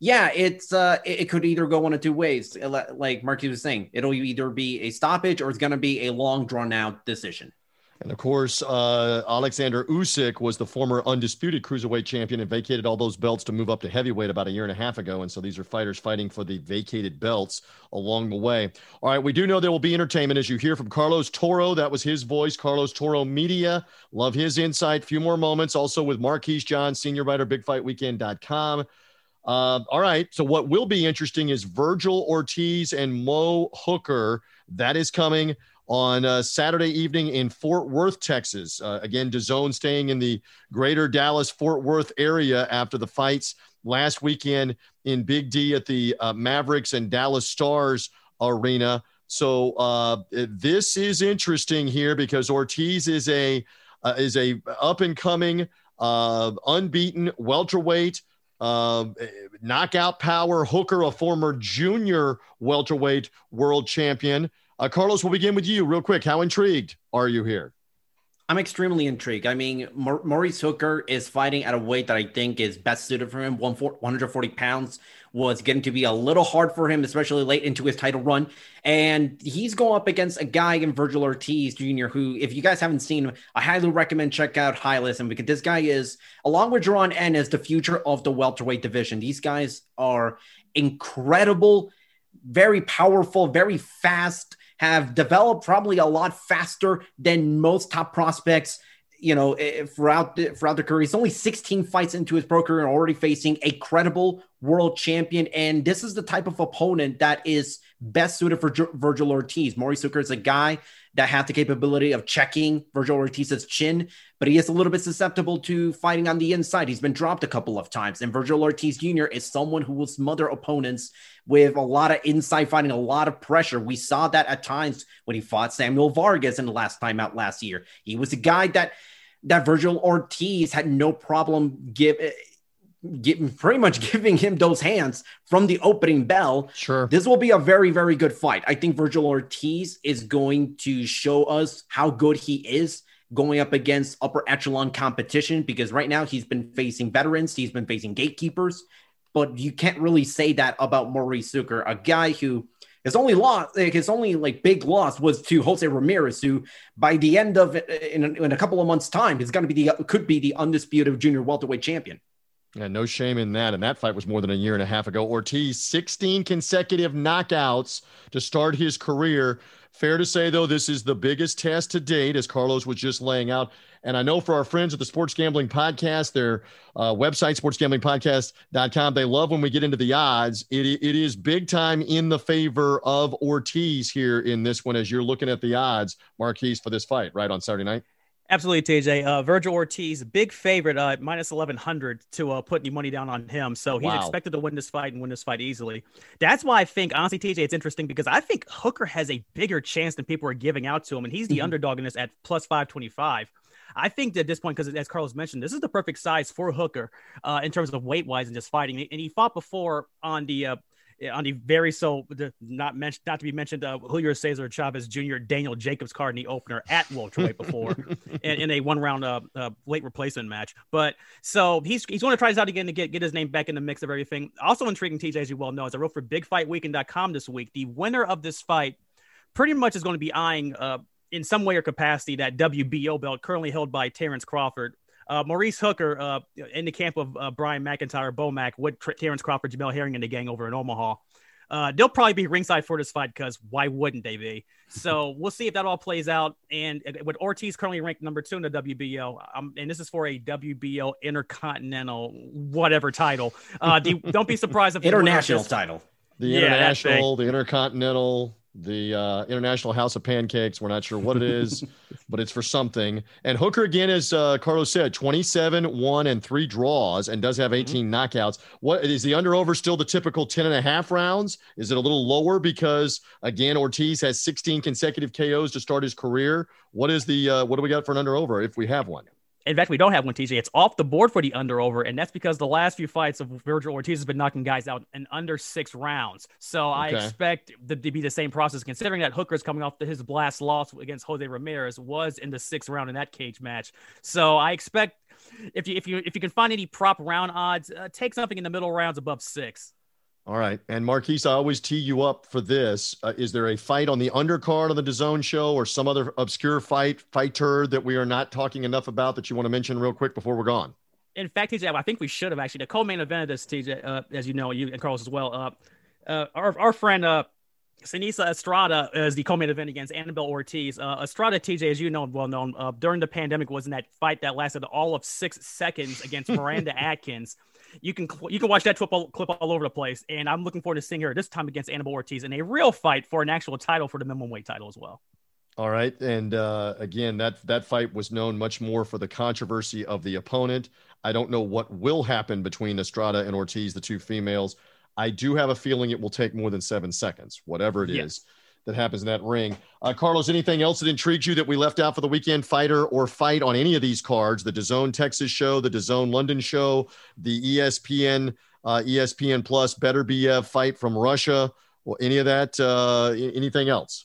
yeah, it's uh, it, it, could either go one of two ways. Like Marky was saying, it'll either be a stoppage or it's going to be a long, drawn out decision. And of course, uh, Alexander Usyk was the former undisputed cruiserweight champion and vacated all those belts to move up to heavyweight about a year and a half ago. And so these are fighters fighting for the vacated belts along the way. All right, we do know there will be entertainment as you hear from Carlos Toro. That was his voice, Carlos Toro Media. Love his insight. Few more moments also with Marquise John, senior writer, bigfightweekend.com. Uh, all right. So, what will be interesting is Vergil Ortiz and Mo Hooker. That is coming on uh, Saturday evening in Fort Worth, Texas. Uh, again, DAZN staying in the greater Dallas Fort Worth area after the fights last weekend in Big D at the uh, Mavericks and Dallas Stars arena. So uh, this is interesting here because Ortiz is a uh, is a up and coming uh, unbeaten welterweight. knockout power hooker, a former junior welterweight world champion. Uh, Carlos, we'll begin with you real quick. How intrigued are you here? I'm extremely intrigued. I mean, Maurice Hooker is fighting at a weight that I think is best suited for him. 140 pounds was getting to be a little hard for him, especially late into his title run. And he's going up against a guy in Vergil Ortiz Jr., who, if you guys haven't seen him, I highly recommend check out High Listen because this guy is, along with Jaron is the future of the welterweight division. These guys are incredible, very powerful, very fast have developed probably a lot faster than most top prospects. You know, eh, eh, throughout the, throughout the career, he's only 16 fights into his pro career and already facing a credible world champion. And this is the type of opponent that is best suited for Vergil Ortiz. Maurice Hooker is a guy that has the capability of checking Vergil Ortiz's chin, but he is a little bit susceptible to fighting on the inside. He's been dropped a couple of times, and Vergil Ortiz Jr. is someone who will smother opponents with a lot of inside fighting, a lot of pressure. We saw that at times when he fought Samuel Vargas in the last time out last year. He was a guy that that Vergil Ortiz had no problem give Pretty much [laughs] giving him those hands from the opening bell. Sure. This will be a very, very good fight. I think Vergil Ortiz is going to show us how good he is going up against upper echelon competition because right now he's been facing veterans, he's been facing gatekeepers, but you can't really say that about Maurice Hooker, a guy who his only loss, like his only like big loss was to Jose Ramirez, who by the end of in a, in a couple of months' time is going to be the could be the undisputed junior welterweight champion. Yeah, no shame in that. And that fight was more than a year and a half ago. Ortiz, 16 consecutive knockouts to start his career. Fair to say, though, this is the biggest test to date, as Carlos was just laying out. And I know for our friends at the Sports Gambling Podcast, their uh, website, sportsgamblingpodcast.com, they love when we get into the odds. It, it is big time in the favor of Ortiz here in this one as you're looking at the odds, Marquise, for this fight, right, on Saturday night? Absolutely, TJ. Uh, Vergil Ortiz, big favorite, uh, minus 1100 to uh, put any money down on him. So he's wow. expected to win this fight and win this fight easily. That's why I think, honestly, TJ, it's interesting because I think Hooker has a bigger chance than people are giving out to him. And he's the mm-hmm. underdog in this at plus 525. I think at this point, because as Carlos mentioned, this is the perfect size for Hooker uh, in terms of weight wise and just fighting. And he fought before on the uh, on the very so the, not mentioned not to be mentioned uh, Julio Cesar Chavez Jr. Daniel Jacobs card in the opener at welterweight before [laughs] in, in, a one round uh, uh, late replacement match. But so he's he's going to try this out again to get get his name back in the mix of everything. Also intriguing, TJ, as you well know, as I wrote for BigFightWeekend.com this week, the winner of this fight pretty much is going to be eyeing uh, in some way or capacity that WBO belt currently held by Terrence Crawford. Uh, Maurice Hooker uh, in the camp of uh, Brian McIntyre, Bomac, with Terrence Crawford, Jamel Herring, and the gang over in Omaha. Uh, they'll probably be ringside for this fight because why wouldn't they be? So [laughs] we'll see if that all plays out. And with Ortiz currently ranked number two in the WBO, um, and this is for a WBO Intercontinental whatever title. Uh, do, not be surprised if [laughs] international title, the yeah, international, the intercontinental, the uh, International House of Pancakes. We're not sure what it is, [laughs] but it's for something. And Hooker, again, as uh, Carlos said, 27, one, and three draws and does have mm-hmm. 18 mm-hmm. knockouts. What is the under over still the typical 10 and a half rounds? Is it a little lower because, again, Ortiz has 16 consecutive KOs to start his career? What is the, uh, what do we got for an under over if we have one? In fact, we don't have one, TJ. It's off the board for the under over, and that's because the last few fights of Vergil Ortiz has been knocking guys out in under six rounds. So okay. I expect the, to be the same process, considering that Hooker's coming off his blast loss against Jose Ramirez was in the sixth round in that cage match. So I expect if you if you if you can find any prop round odds, uh, take something in the middle rounds above six. All right. And Marquise, I always tee you up for this. Uh, is there a fight on the undercard of the DAZN show or some other obscure fight, fighter that we are not talking enough about that you want to mention real quick before we're gone? In fact, TJ, I think we should have actually. The co main event of this, TJ, uh, as you know, you and Carlos as well. Uh, uh, our, our friend, uh, Seniesa Estrada is the co-main event against Annabelle Ortiz. Uh, Estrada, TJ, as you know, well known, uh, during the pandemic was in that fight that lasted all of six seconds against Miranda [laughs] Atkins. You can you can watch that clip all, clip all over the place, and I'm looking forward to seeing her this time against Annabelle Ortiz in a real fight for an actual title for the minimum weight title as well. All right, and uh, again, that that fight was known much more for the controversy of the opponent. I don't know what will happen between Estrada and Ortiz, the two females. I do have a feeling it will take more than seven seconds, whatever it yes. is that happens in that ring. Uh, Carlos, anything else that intrigues you that we left out for the weekend fighter or fight on any of these cards? The DAZN Texas show, the DAZN London show, the ESPN, uh, ESPN Plus, Beterbiev fight from Russia, or any of that? Uh, anything else?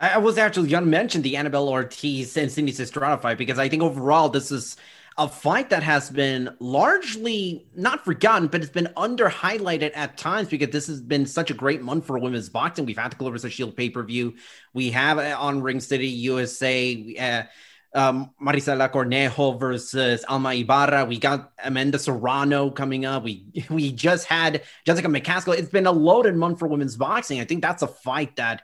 I was actually going to mention the Annabelle Ortiz and Cindy Estrada fight because I think overall this is a fight that has been largely not forgotten, but it's been under highlighted at times because this has been such a great month for women's boxing. We've had the of Shield pay per view. We have uh, on Ring City USA. Uh, um, Marisela Cornejo versus Alma Ibarra. We got Amanda Serrano coming up. We [laughs] we just had Jessica McCaskill. It's been a loaded month for women's boxing. I think that's a fight that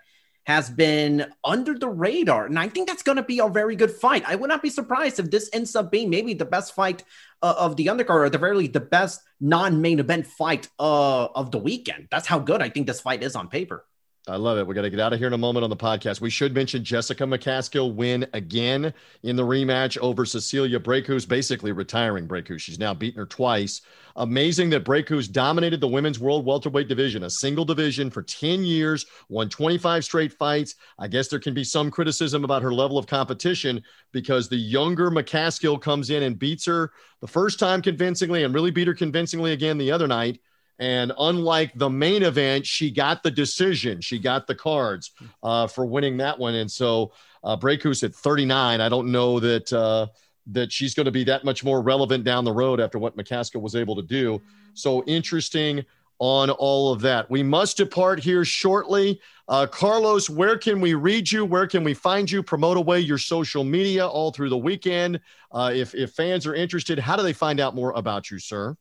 has been under the radar. And I think that's going to be a very good fight. I would not be surprised if this ends up being maybe the best fight uh, of the undercard, or the very least, the best non main event fight uh, of the weekend. That's how good I think this fight is on paper. I love it. We're going to get out of here in a moment on the podcast. We should mention Jessica McCaskill win again in the rematch over Cecilia Braekhus, basically retiring Braekhus. She's now beaten her twice. Amazing that Braekhus dominated the women's world welterweight division, a single division for 10 years, won 25 straight fights. I guess there can be some criticism about her level of competition because the younger McCaskill comes in and beats her the first time convincingly and really beat her convincingly again the other night. And unlike the main event, she got the decision. She got the cards uh, for winning that one. And so uh, Braekhus at 39, I don't know that uh, that she's going to be that much more relevant down the road after what McCaskill was able to do. So interesting on all of that. We must depart here shortly. Uh, Carlos, where can we read you? Where can we find you? Promote away your social media all through the weekend. Uh, if, if fans are interested, how do they find out more about you, sir?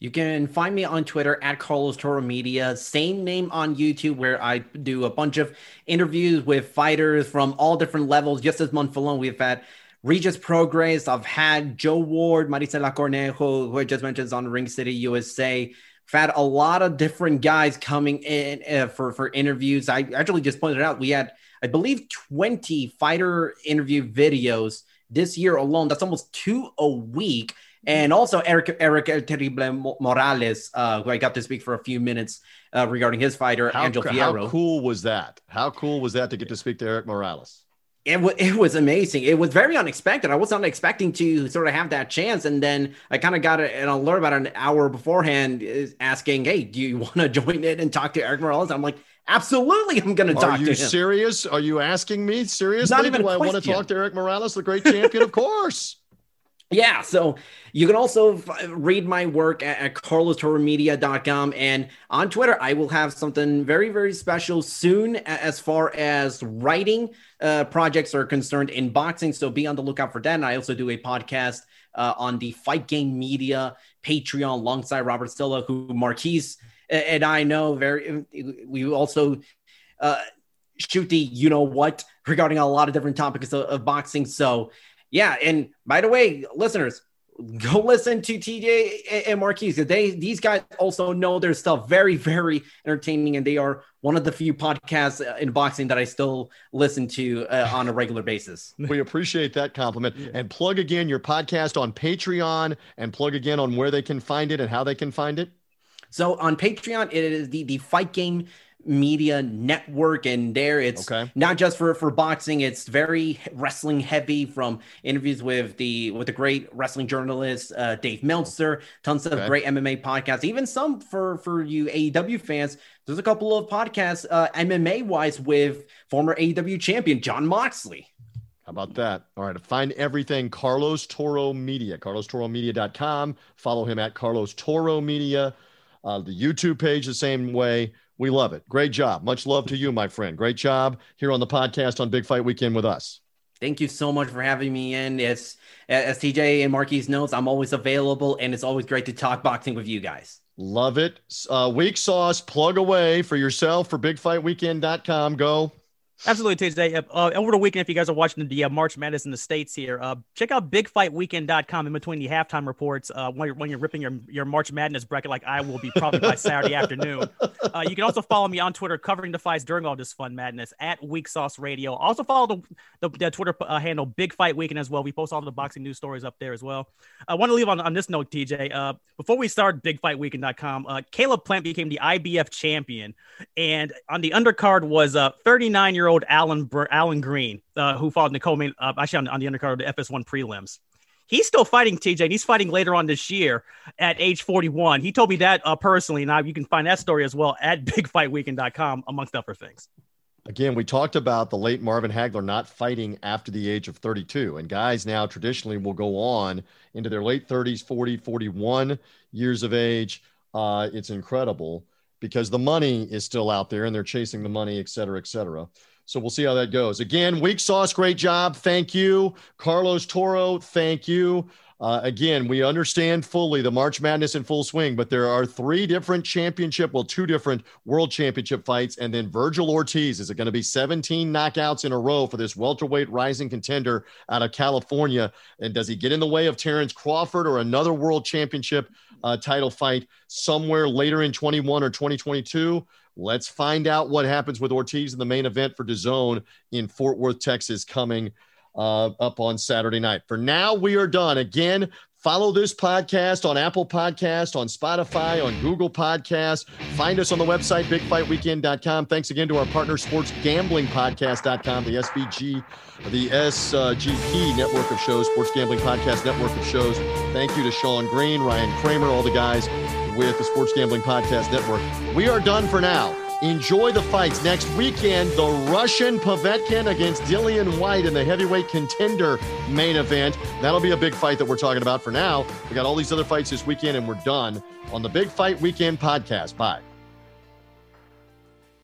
You can find me on Twitter at Carlos Toro Media. Same name on YouTube, where I do a bunch of interviews with fighters from all different levels. Just this month alone, we've had Regis Prograis. I've had Joe Ward, Marisela Cornejo, who I just mentioned is on Ring City USA. We've had a lot of different guys coming in uh, for, for interviews. I actually just pointed out we had, I believe, 20 fighter interview videos this year alone. That's almost two a week and also Eric Eric Terrible Morales, uh, who I got to speak for a few minutes uh, regarding his fighter how, Angel Fierro. How cool was that? How cool was that to get to speak to Eric Morales? It, w- it was amazing. It was very unexpected. I was not expecting to sort of have that chance. And then I kind of got an alert about an hour beforehand asking, Hey, do you [laughs] want to join in and talk to Eric Morales? I'm like, Absolutely, I'm going to talk to him. Are you serious? Are you asking me seriously? Not even do I want to talk to Eric Morales, the great champion? of course [laughs] yeah, so you can also f- read my work at, at carlostoromedia.com and on Twitter. I will have something very, very special soon as far as writing uh, projects are concerned in boxing. So be on the lookout for that. And I also do a podcast uh, on the Fight Game Media Patreon alongside Robert Stilla, who Marquise and I know very. We also uh, shoot the you know what regarding a lot of different topics of, of boxing. So yeah, and by the way, listeners, go [laughs] listen to TJ and Marquise. They these guys also know their stuff very very entertaining, and they are one of the few podcasts in boxing that I still listen to uh, on a regular basis. [laughs] We appreciate that compliment. And plug again your podcast on Patreon, and plug again on where they can find it and how they can find it. So on Patreon, it is the the Fight Game media network and there it's okay. not just for for boxing it's very wrestling heavy from interviews with the with the great wrestling journalist uh, dave meltzer tons of okay. great mma podcasts even some for for you aew fans there's a couple of podcasts uh, mma wise with former aew champion Jon Moxley how about that? All right. Find everything Carlos Toro Media, carlostoromedia.com. Follow him at Carlos Toro Media. Uh, the YouTube page, the same way. We love it. Great job. Much love to you, my friend. Great job here on the podcast on Big Fight Weekend with us. Thank you so much for having me in. As as TJ and Marquise knows, I'm always available, and it's always great to talk boxing with you guys. Love it. Uh, weak sauce, plug away for yourself for bigfightweekend.com. Go. Absolutely, Tuesday. Uh, over the weekend, if you guys are watching the uh, March Madness in the States here, uh, check out bigfightweekend.com in between the halftime reports uh, when, you're, when you're ripping your, your March Madness bracket like I will be probably by Saturday [laughs] afternoon. Uh, you can also follow me on Twitter covering the fights during all this fun madness at Weak Sauce Radio. Also follow the, the, the Twitter uh, handle Big Fight Weekend as well. We post all the boxing news stories up there as well. I want to leave on, on this note, TJ. before we start bigfightweekend.com, Caleb Plant became the IBF champion. And on the undercard was a 39 year old old Alan Alan Green, uh, who fought in the co-main, uh, actually on, on, the undercard of the FS1 prelims. He's still fighting TJ, and he's fighting later on this year at age 41. He told me that uh, personally. Now you can find that story as well at [laughs] BigFightWeekend.com, amongst other things. Again, we talked about the late Marvin Hagler not fighting after the age of 32. And guys now traditionally will go on into their late 30s, 40, 41 years of age. Uh, it's incredible because the money is still out there and they're chasing the money, et cetera, et cetera. So we'll see how that goes. Again, Weak Sauce, great job. Thank you. Carlos Toro, thank you. Uh, again, we understand fully the March Madness in full swing, but there are three different championship, well, two different world championship fights. And then Vergil Ortiz. Is it going to be 17 knockouts in a row for this welterweight rising contender out of California? And does he get in the way of Terrence Crawford or another world championship uh, title fight somewhere later in 21 or 2022? Let's find out what happens with Ortiz in the main event for DAZN in Fort Worth, Texas, coming uh, up on Saturday night. For now, we are done. Again, follow this podcast on Apple Podcast, on Spotify, on Google Podcast. Find us on the website, bigfightweekend.com. Thanks again to our partner, sportsgamblingpodcast.com, the SBG, the SGP network of shows, Sports Gambling Podcast network of shows. Thank you to Sean Green, Ryan Kramer, all the guys with the Sports Gambling Podcast Network. We are done for now. Enjoy the fights next weekend. The Russian Povetkin against Dillian Whyte in the heavyweight contender main event. That'll be a big fight that we're talking about for now. We got all these other fights this weekend, and we're done on the Big Fight Weekend podcast. Bye.